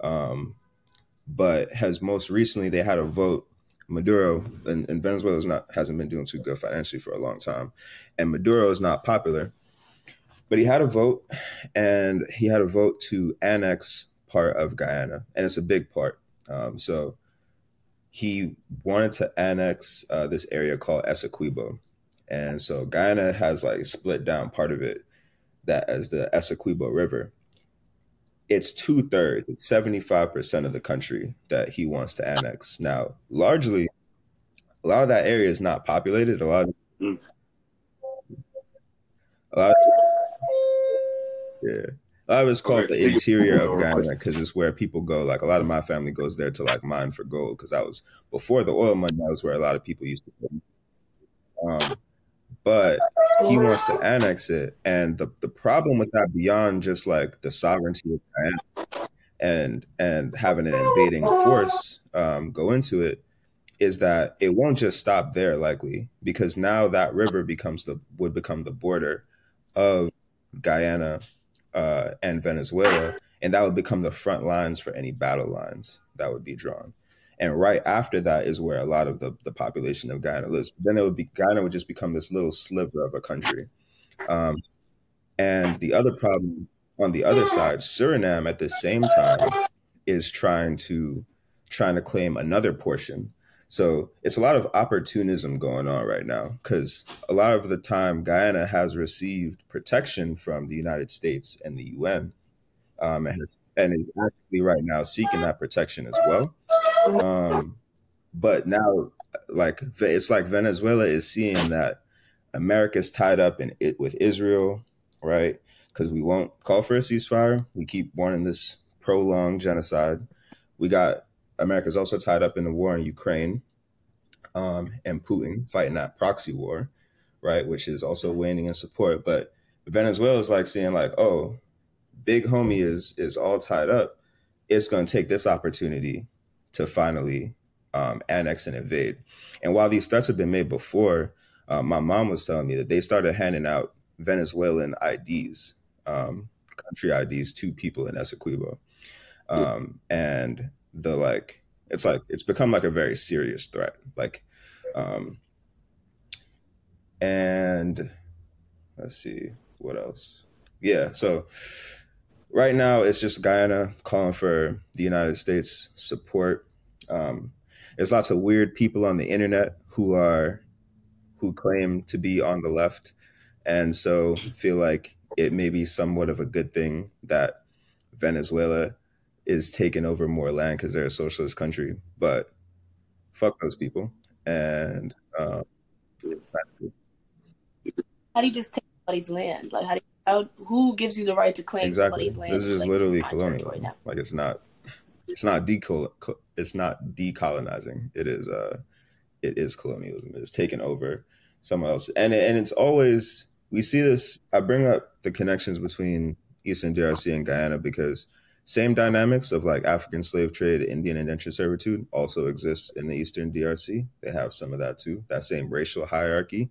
um, but has most recently they had a vote Maduro and, and Venezuela not hasn't been doing too good financially for a long time, and Maduro is not popular. But he had a vote, and he had a vote to annex part of Guyana, and it's a big part. Um, so he wanted to annex uh, this area called Essequibo, and so Guyana has like split down part of it that as the Essequibo River. It's two thirds, it's 75% of the country that he wants to annex. Now, largely, a lot of that area is not populated. A lot of, mm. a lot of, yeah. Of it's called the interior of Guyana because it's where people go. Like a lot of my family goes there to like mine for gold because that was before the oil money. That was where a lot of people used to go. Um, but he wants to annex it. And the, the problem with that beyond just like the sovereignty of Guyana and and having an invading force um, go into it, is that it won't just stop there likely because now that river becomes the would become the border of Guyana uh, and Venezuela, and that would become the front lines for any battle lines that would be drawn. And right after that is where a lot of the, the population of Guyana lives. Then it would be Guyana would just become this little sliver of a country. Um, and the other problem on the other side, Suriname at the same time is trying to trying to claim another portion. So it's a lot of opportunism going on right now because a lot of the time Guyana has received protection from the United States and the UN, um, and, it's, and is actually right now seeking that protection as well. Um, but now, like it's like Venezuela is seeing that America's tied up in it with Israel, right? Because we won't call for a ceasefire. We keep wanting this prolonged genocide. We got America's also tied up in the war in Ukraine, um, and Putin fighting that proxy war, right? Which is also waning in support. But Venezuela is like seeing like, oh, big homie is is all tied up. It's going to take this opportunity to finally um, annex and invade. And while these threats have been made before, uh, my mom was telling me that they started handing out Venezuelan IDs, um, country IDs to people in Essequibo. Um, and the like, it's like, it's become like a very serious threat. Like, um, and let's see what else. Yeah. So right now it's just Guyana calling for the United States support. Um, there's lots of weird people on the internet who are who claim to be on the left, and so feel like it may be somewhat of a good thing that Venezuela is taking over more land because they're a socialist country. But fuck those people. And um, how do you just take somebody's land? Like how do you, how, who gives you the right to claim exactly. somebody's land? This is like, literally this is my territory colonialism. now? Like it's not it's not decol it's not decolonizing. It is uh it is colonialism. It's taken over someone else. And and it's always we see this I bring up the connections between Eastern DRC and Guyana because same dynamics of like African slave trade, Indian indentured servitude also exists in the Eastern DRC. They have some of that too. That same racial hierarchy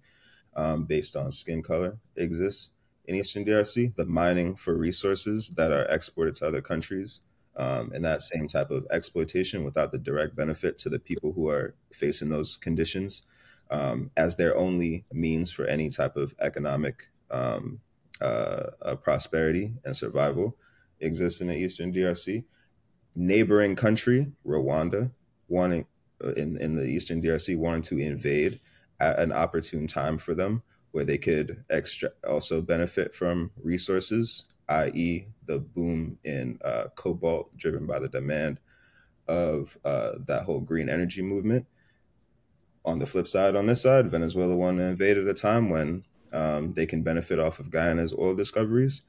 um, based on skin color exists in Eastern DRC. The mining for resources that are exported to other countries um, and that same type of exploitation without the direct benefit to the people who are facing those conditions um, as their only means for any type of economic um, uh, uh, prosperity and survival exists in the Eastern DRC. Neighboring country, Rwanda, wanting uh, in in the Eastern DRC, wanting to invade at an opportune time for them, where they could extra also benefit from resources, i.e., the boom in uh, cobalt driven by the demand of uh, that whole green energy movement. On the flip side, on this side, Venezuela wanted to invade at a time when um, they can benefit off of Guyana's oil discoveries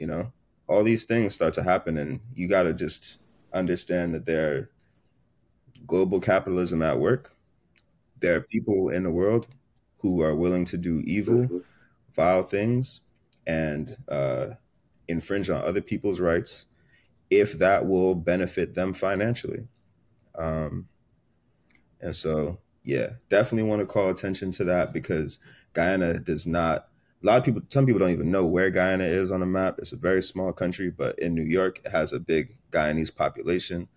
you know all these things start to happen and you got to just understand that there are global capitalism at work. There are people in the world who are willing to do evil vile things and uh, infringe on other people's rights if that will benefit them financially. Um, and so yeah definitely want to call attention to that because guyana does not a lot of people some people don't even know where guyana is on the map. It's a very small country but in new york it has a big guyanese population.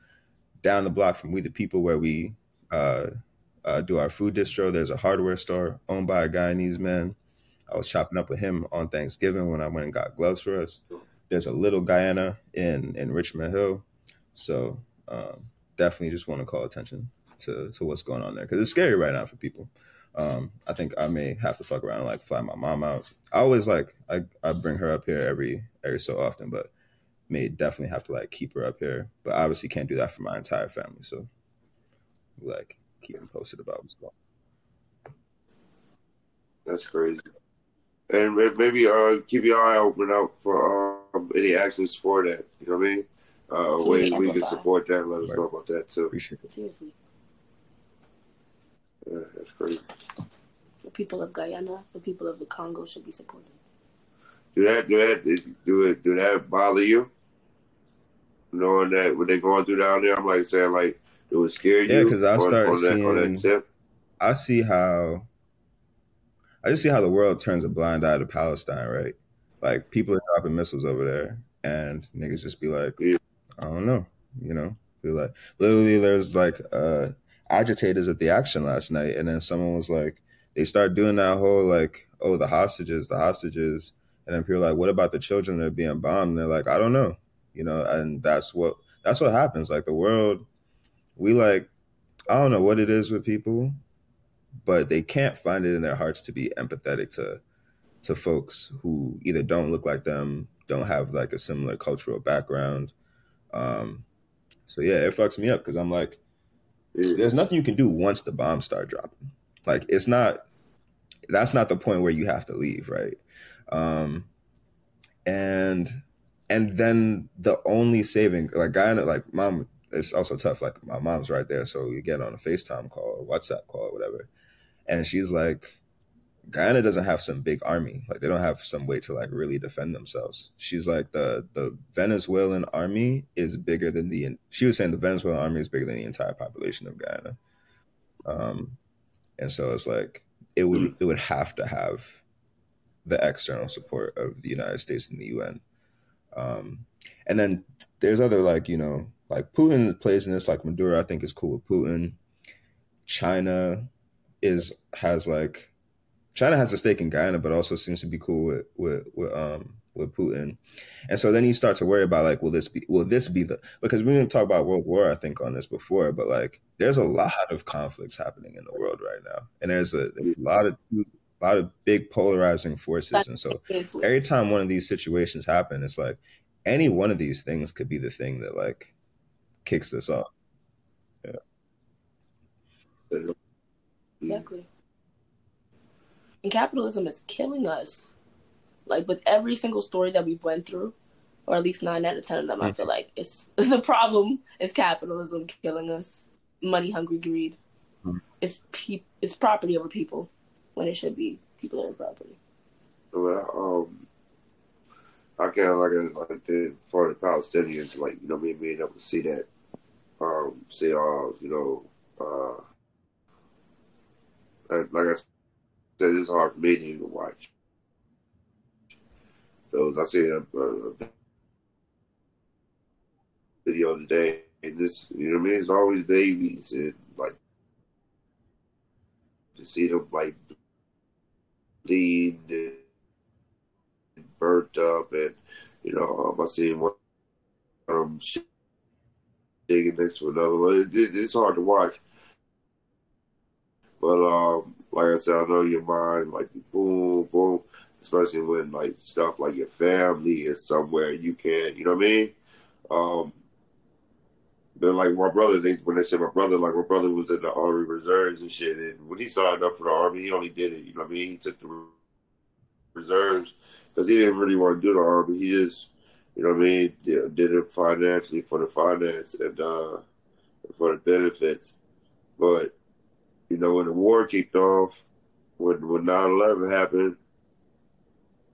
Down the block from we the people where we uh, uh, do our food distro there's a hardware store owned by a guyanese man. I was chopping up with him on thanksgiving when i went and got gloves for us. There's a little guyana in in richmond hill. So um, definitely just want to call attention to to what's going on there because it's scary right now for people um, I think I may have to fuck around and like fly my mom out. I always like I, I bring her up here every every so often, but may definitely have to like keep her up here. But obviously can't do that for my entire family. So like keep them posted about what's going on. That's crazy. And may- maybe uh, keep your eye open out for um, any actions for that. You know what I mean? Uh, So ways we we can support that. Let us Right. know about that too. Appreciate it. Seriously, Yeah, that's crazy. the people of Guyana, the people of the Congo should be supported. Do that? Do that? Do it? Do that bother you? Knowing that what they're going through down there, I'm like saying like Do it scare you? Yeah, because I on- start on, that, on seeing- that tip. I see how I just see how the world turns a blind eye to Palestine, right? Like people are dropping missiles over there, and niggas just be like, Yeah. I don't know, you know, be like, literally, there's like uh, agitators at the action last night, and then someone was like, they start doing that whole like, oh, the hostages, the hostages, and then people like, what about the children that are being bombed? And they're like, I don't know, you know, and that's what that's what happens. Like the world, we like, I don't know what it is with people, but they can't find it in their hearts to be empathetic to to folks who either don't look like them, don't have like a similar cultural background. Um, so yeah, it fucks me up because I'm like, There's nothing you can do once the bombs start dropping. Like it's not that's not the point where you have to leave, right? Um, and and then the only saving like Guyana, like mom, it's also tough. Like my mom's right there, so you get on a FaceTime call or WhatsApp call or whatever, and she's like, Guyana doesn't have some big army. Like they don't have some way to like really defend themselves. She's like the the Venezuelan army is bigger than the. She was saying the Venezuelan army is bigger than the entire population of Guyana. Um, and so it's like it would it would have to have the external support of the United States and the UN. Um, and then there's other like you know like Putin plays in this like Maduro I think is cool with Putin. China is has like China has a stake in Guyana, but also seems to be cool with with with um with Putin. And so then you start to worry about like, will this be will this be the because we didn't talk about World War I think on this before, but like there's a lot of conflicts happening in the world right now, and there's a, there's a lot of a lot of big polarizing forces, and so every time one of these situations happen, it's like any one of these things could be the thing that like kicks this off. Yeah. Exactly. And capitalism is killing us. Like with every single story that we've went through, or at least nine out of ten of them, I feel like it's the problem is capitalism killing us. Money hungry greed. Mhm. It's pe- it's property over people when it should be people over property. Well, um, I kind of like it like the for the Palestinians, like you know, me being able to see that, um, see all you know, uh, like, like I said, it's hard for me to even watch. Those I see a, a video today, and this, you know, what I mean, it's always babies and like to see them like bleed. And, burnt up, and you know, um, I seen one of them shaking next to another one. It, it, it's hard to watch, but um, like I said, I know your mind like boom, boom, especially when like stuff like your family is somewhere you can't, you know what I mean? Um, but like my brother, they, when they said my brother, like my brother was in the Army Reserves and shit, and when he signed up for the Army, he only did it, you know what I mean? He took the reserves because he didn't really want to do the army. He just, you know what I mean, did it financially for the finance and uh, for the benefits. But you know, when the war kicked off, when when 9-11 happened,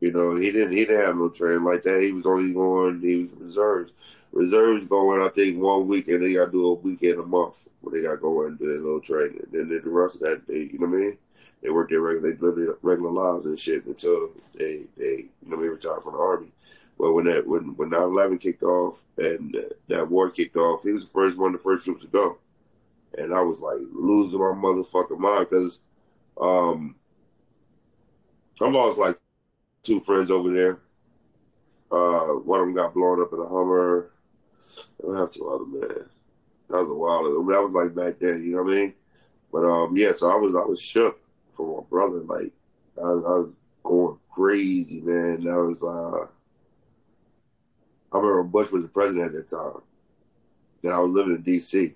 you know, he didn't he didn't have no training like that. He was only going. He was reserves. Reserves going, I think, one week weekend. They got to do a weekend a month where they got to go and do their little training. And then the rest of that, they, you know what I mean? They work their regular, their regular lives and shit until they, they, you know, they retire from the army. But when that, when when 9/11 kicked off and that war kicked off, he was the first one, of the first troops to go, and I was like losing my motherfucking mind because, um, I lost like two friends over there. Uh, one of them got blown up in a Hummer. I don't have two other man. That was a while ago. That was like back then, you know what I mean? But um, yeah. So I was I was shook for my brother. Like I was, I was going crazy, man. That was uh, I remember Bush was the president at that time, and I was living in D.C.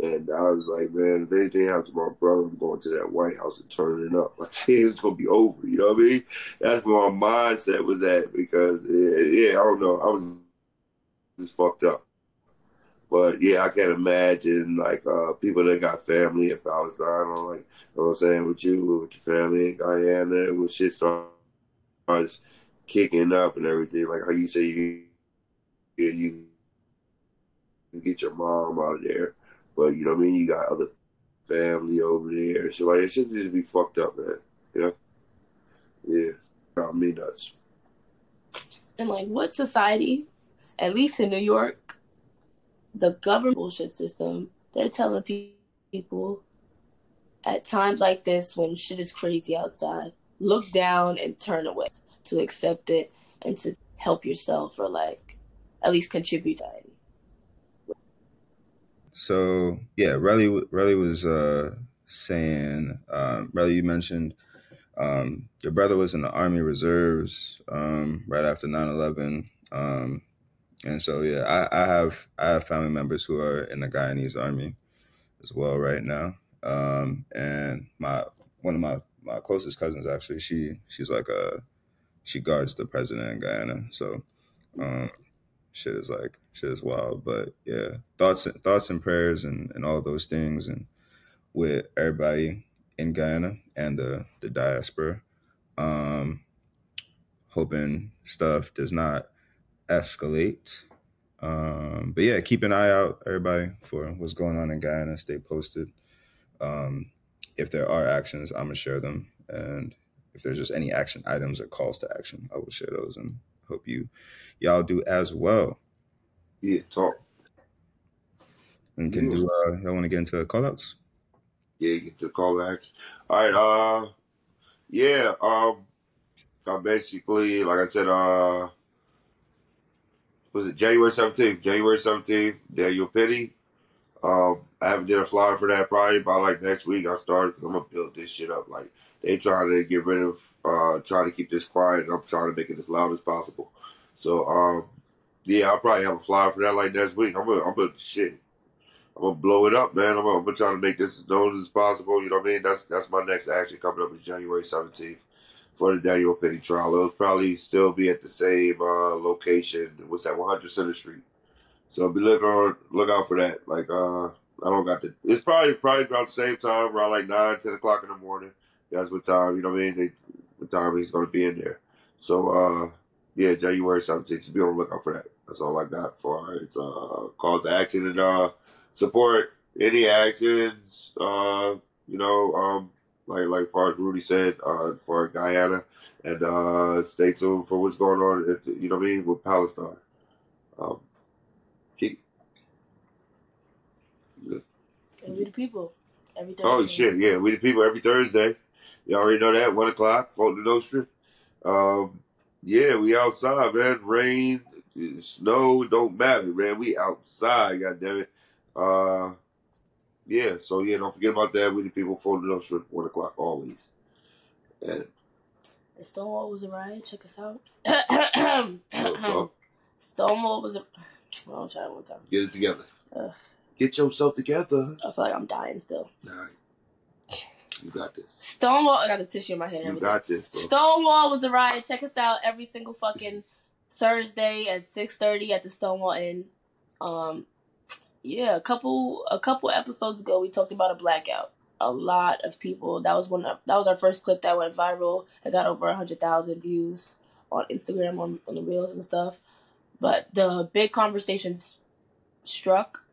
And I was like, man, if anything happens to my brother, I'm going to that White House and turning it up. My team's gonna be over. You know what I mean? That's where my mindset was at because, yeah, I don't know, I was just fucked up. But yeah, I can't imagine like uh, people that got family in Palestine or like, you know what I'm saying, with you, with your family in Guyana, when shit starts kicking up and everything. Like how you say you, you, you get your mom out of there But you know what I mean? You got other family over there. So like it should just be fucked up, man. You know? Yeah. Got me nuts. And like what society, at least in New York, the government bullshit system, they're telling pe- people at times like this when shit is crazy outside, look down and turn away to accept it and to help yourself or like at least contribute to it. So yeah, Relly Relly was uh, saying, um, Relly, you mentioned um, your brother was in the Army Reserves um, right after 9-11. Um, and so yeah, I, I have I have family members who are in the Guyanese Army as well right now. Um, and my one of my my closest cousins actually, she she's like a she guards the president in Guyana. So um, shit is like shit is wild. But yeah, thoughts thoughts and prayers and, and all those things and with everybody in Guyana and the the diaspora. Um, hoping stuff does not escalate. Um, but yeah, keep an eye out, everybody, for what's going on in Guyana. Stay posted. Um, if there are actions, I'm gonna share them, and if there's just any action items or calls to action, I will share those, and hope you y'all do as well. Yeah, talk. And can do. Uh, y'all want to get into call outs? Yeah, get to call. All right. Uh, yeah. Um, I basically, like I said, uh, was it January seventeenth? January seventeenth. Daniel Penny. Um, I haven't did a flyer for that probably by like next week. I started. I'm gonna build this shit up. Like they trying to get rid of, uh, trying to keep this quiet, and I'm trying to make it as loud as possible. So, um, yeah, I'll probably have a flyer for that like next week. I'm gonna, I'm gonna shit. I'm gonna blow it up, man. I'm gonna, I'm gonna try to make this as known as possible. You know what I mean? That's that's my next action coming up in January 17th for the Daniel Penny trial. It'll probably still be at the same uh, location. What's that? 100 Center Street. So be look on look out for that. Like uh, I don't got the. It's probably probably about the same time, around like nine, ten o'clock in the morning. That's what time. You know what I mean? They, what time he's gonna be in there. So uh, yeah, January 17th. Just be on the lookout for that. That's all I got for it. Uh, calls to action and uh, support any actions. Uh, you know, um, like like far as Rudy said, uh, for Guyana, and uh, stay tuned for what's going on. At, you know what I mean with Palestine. Um, keep. And we the people. Every Thursday. Oh shit! Yeah, we the people every Thursday. You already know that one o'clock, Fulton Nostrand. Um, yeah, we outside, man. Rain, snow, don't matter, man. We outside, God damn it. Uh, yeah, so yeah, don't forget about that. We the people Fulton Nostrand, one o'clock always. And Stonewall was a riot. Check us out. so, Stonewall was a. Well, I'll try it one time. get it together. Get yourself together. I feel like I'm dying still. All right, you got this. Stonewall. I got the tissue in my head. You got this, bro. Stonewall was a riot. Check us out every single fucking Thursday at six thirty at the Stonewall Inn. Um, yeah, a couple a couple episodes ago we talked about a blackout. A lot of people. That was one. Of, that was our first clip that went viral. It got over a hundred thousand views on Instagram on on the reels and stuff. But the big conversations struck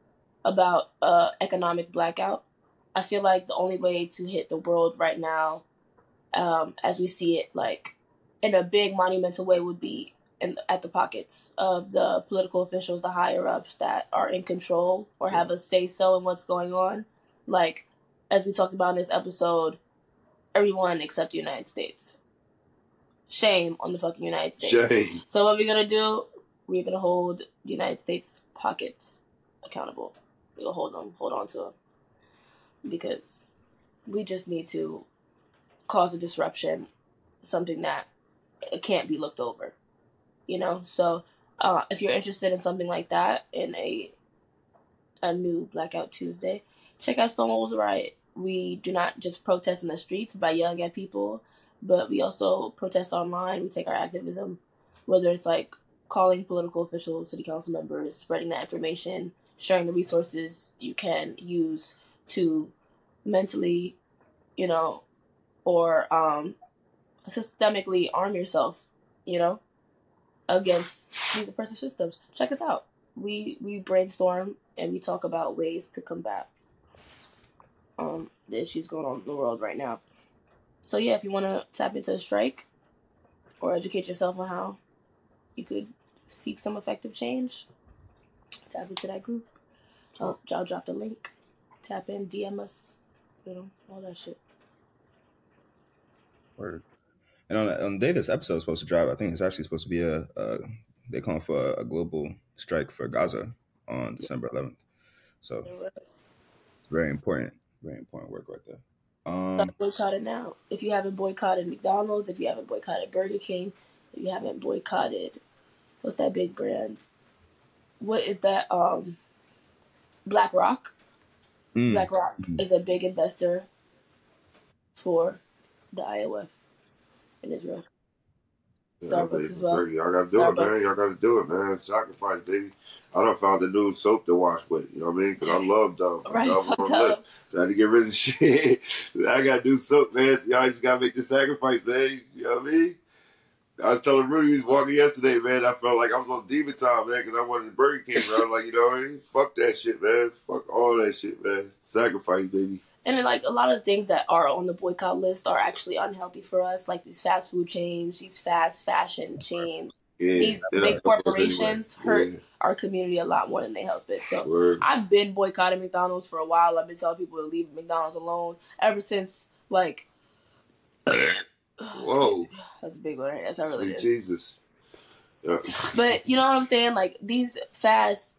about uh economic blackout. I feel like the only way to hit the world right now um, as we see it, like in a big monumental way, would be in, at the pockets of the political officials, the higher ups that are in control or have a say so in what's going on. Like, as we talked about in this episode, everyone except the United States. Shame on the fucking United States. Shame. So what we're gonna do? We're gonna hold the United States pockets accountable. We're gonna hold them, hold on to them, because we just need to cause a disruption, something that can't be looked over. You know, so uh, if you're interested in something like that in a a new Blackout Tuesday, check out Stonewall's Riot. We do not just protest in the streets by yelling at people, but we also protest online. We take our activism, whether it's like calling political officials, city council members, spreading that information, sharing the resources you can use to mentally, you know, or um, systemically arm yourself, you know, against these oppressive systems. Check us out. we we brainstorm and we talk about ways to combat um the issues going on in the world right now. So yeah, if you want to tap into a strike or educate yourself on how you could seek some effective change, tap into that group. I'll, I'll drop the link. Tap in, DM us, you know, all that shit. Word. And on, on the day this episode is supposed to drop, I think it's actually supposed to be a, a they calling for a global strike for Gaza on December 11th. So it's very important, very important work right there. Um, Start boycotting now. If you haven't boycotted McDonald's, if you haven't boycotted Burger King, if you haven't boycotted, what's that big brand? What is that? Um, BlackRock. Mm, BlackRock Mhm. is a big investor for the IOF in Israel. Starbucks as well. Y'all gotta do it, man. Y'all gotta do it, man. Sacrifice, baby. I don't found a new soap to wash with. You know what I mean? Because I love Dove. Right, Dove was fuck on the list. Dove. So I had to get rid of the shit. I gotta do soap, man. So y'all just gotta make the sacrifice, man. You know what I mean? I was telling Rudy he was walking yesterday, man. I felt like I was on demon time, man, because I wanted the Burger King. I was like, you know what Fuck that shit, man. Fuck all that shit, man. Sacrifice, baby. And then, like a lot of things that are on the boycott list are actually unhealthy for us, like these fast food chains, these fast fashion chains. Yeah. These big corporations hurt our community a lot more than they help it. So Word. I've been boycotting McDonald's for a while. I've been telling people to leave McDonald's alone ever since like. Whoa. That's a big one. Right? That's how really Sweet is. Jesus. Yeah. But you know what I'm saying? Like these fast,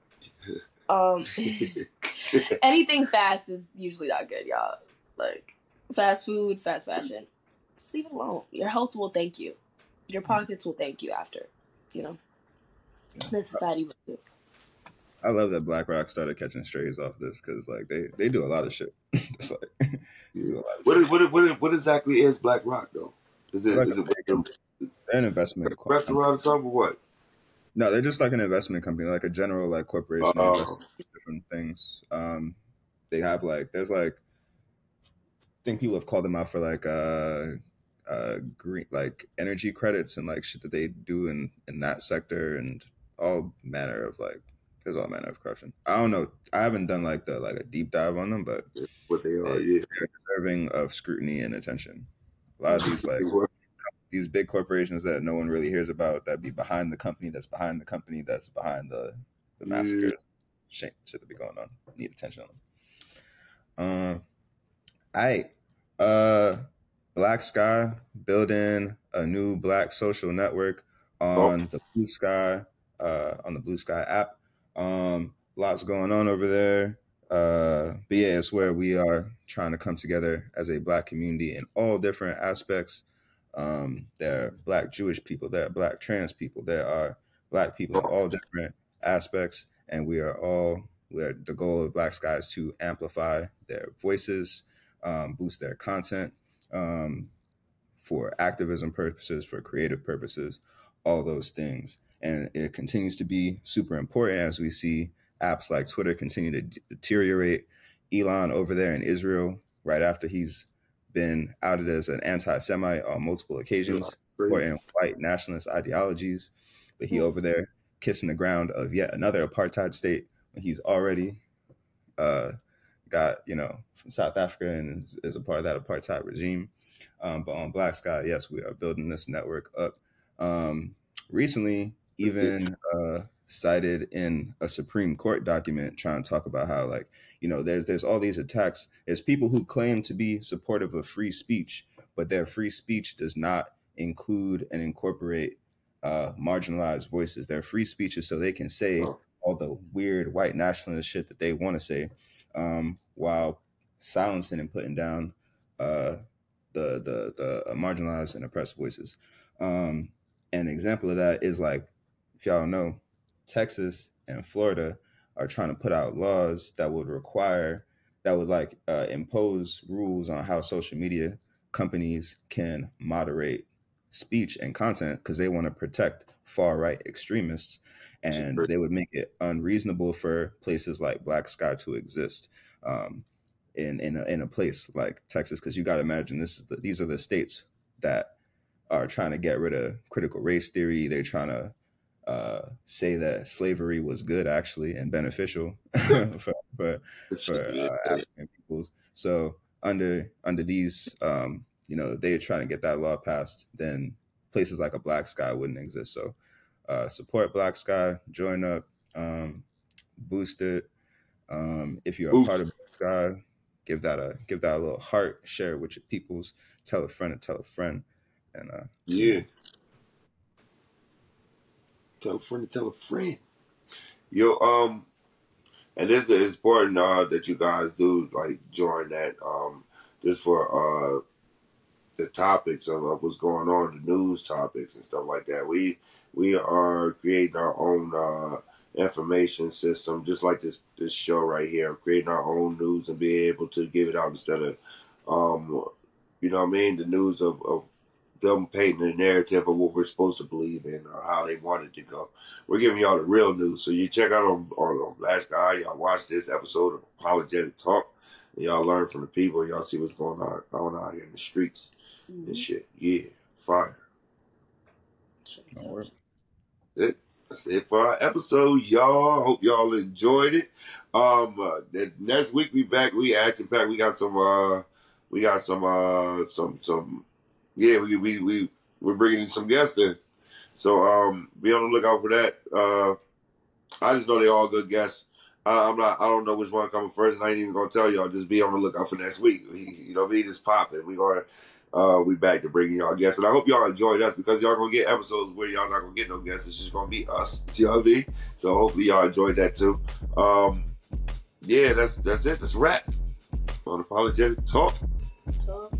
um, anything fast is usually not good, y'all. Like fast food, fast fashion. Just leave it alone. Your health will thank you. Your pockets will thank you after. You know. The society will too. I love that BlackRock started catching strays off this because like they they do a lot of shit. it's like do a lot of What, shit. is, what, what, what exactly is BlackRock, though? Is it, Like is it an investment. restaurant or something what? No, they're just like an investment company, like a general like corporation. Oh. different things. Um, they have like there's like I think people have called them out for like uh uh green like energy credits and like shit that they do in in that sector and all manner of like there's all manner of corruption. I don't know. I haven't done like the like a deep dive on them, but What they are, yeah. deserving of scrutiny and attention. A lot of these like these big corporations that no one really hears about that be behind the company that's behind the company that's behind the the Yeah. shit shit that be going on need attention on them um I uh Blacksky building a new black social network on the Bluesky uh on the Bluesky app. Um lots going on over there uh but yeah it's where we are trying to come together as a black community in all different aspects. Um, there are black Jewish people, there are black trans people, there are black people in all different aspects, and we are all the goal of Blacksky is to amplify their voices, um, boost their content um, for activism purposes, for creative purposes, all those things, and it continues to be super important as we see apps like Twitter continue to deteriorate. Elon over there in Israel, right after he's been outed as an anti-Semite on multiple occasions, supporting white nationalist ideologies, but he over there kissing the ground of yet another apartheid state when he's already uh, got you know from South Africa and is, is a part of that apartheid regime. Um, but on Blacksky, yes, we are building this network up. Um, recently, even uh, cited in a Supreme Court document trying to talk about how like you know there's there's all these attacks. There's people who claim to be supportive of free speech, but their free speech does not include and incorporate uh, marginalized voices. Their free speech is so they can say all the weird white nationalist shit that they want to say, um, while silencing and putting down uh, the the the uh, marginalized and oppressed voices. Um, an example of that is like, if y'all know, Texas and Florida are trying to put out laws that would require that would like uh, impose rules on how social media companies can moderate speech and content because they want to protect far right extremists and they would make it unreasonable for places like Blacksky to exist um, in in a, in a place like texas because you got to imagine this is the, these are the states that are trying to get rid of critical race theory. They're trying to uh, say that slavery was good actually and beneficial for for, for uh, African peoples. So under under these, um, you know, they are trying to get that law passed. Then places like a Blacksky wouldn't exist. So uh, support Blacksky, join up, um, boost it. Um, if you're a part of Blacksky, give that a give that a little heart, share it with your peoples, tell a friend and tell a friend, and uh, yeah. Tell a friend to tell a friend. Yo, um, and this is important uh, that you guys do like join that um just for uh the topics of, of what's going on, the news topics and stuff like that. We we are creating our own uh information system, just like this this show right here, creating our own news and being able to give it out instead of um you know what I mean, the news of, of them painting the narrative of what we're supposed to believe in or how they want it to go. We're giving y'all the real news. So you check out on, on, on Blacksky, y'all watch this episode of Apologetic Talk, and y'all learn from the people, y'all see what's going on, going on out here in the streets mm-hmm. and shit. Yeah, fire. It. That's it for our episode, y'all. Hope y'all enjoyed it. Um, uh, next week we back. We action packed. We got some. Uh, we got some. Uh, some. Some yeah, we we we we're bringing in some guests in. So um, be on the lookout for that. Uh, I just know they all good guests. I, I'm not. I don't know which one coming first, and I ain't even gonna tell y'all. Just be on the lookout for next week. You know, me just popping. We gonna uh, we back to bringing y'all guests, and I hope y'all enjoyed us because y'all gonna get episodes where y'all not gonna get no guests. It's just gonna be us. You know what I mean? So hopefully y'all enjoyed that too. Um, yeah, that's that's it. That's wrap on apologetic talk. Talk.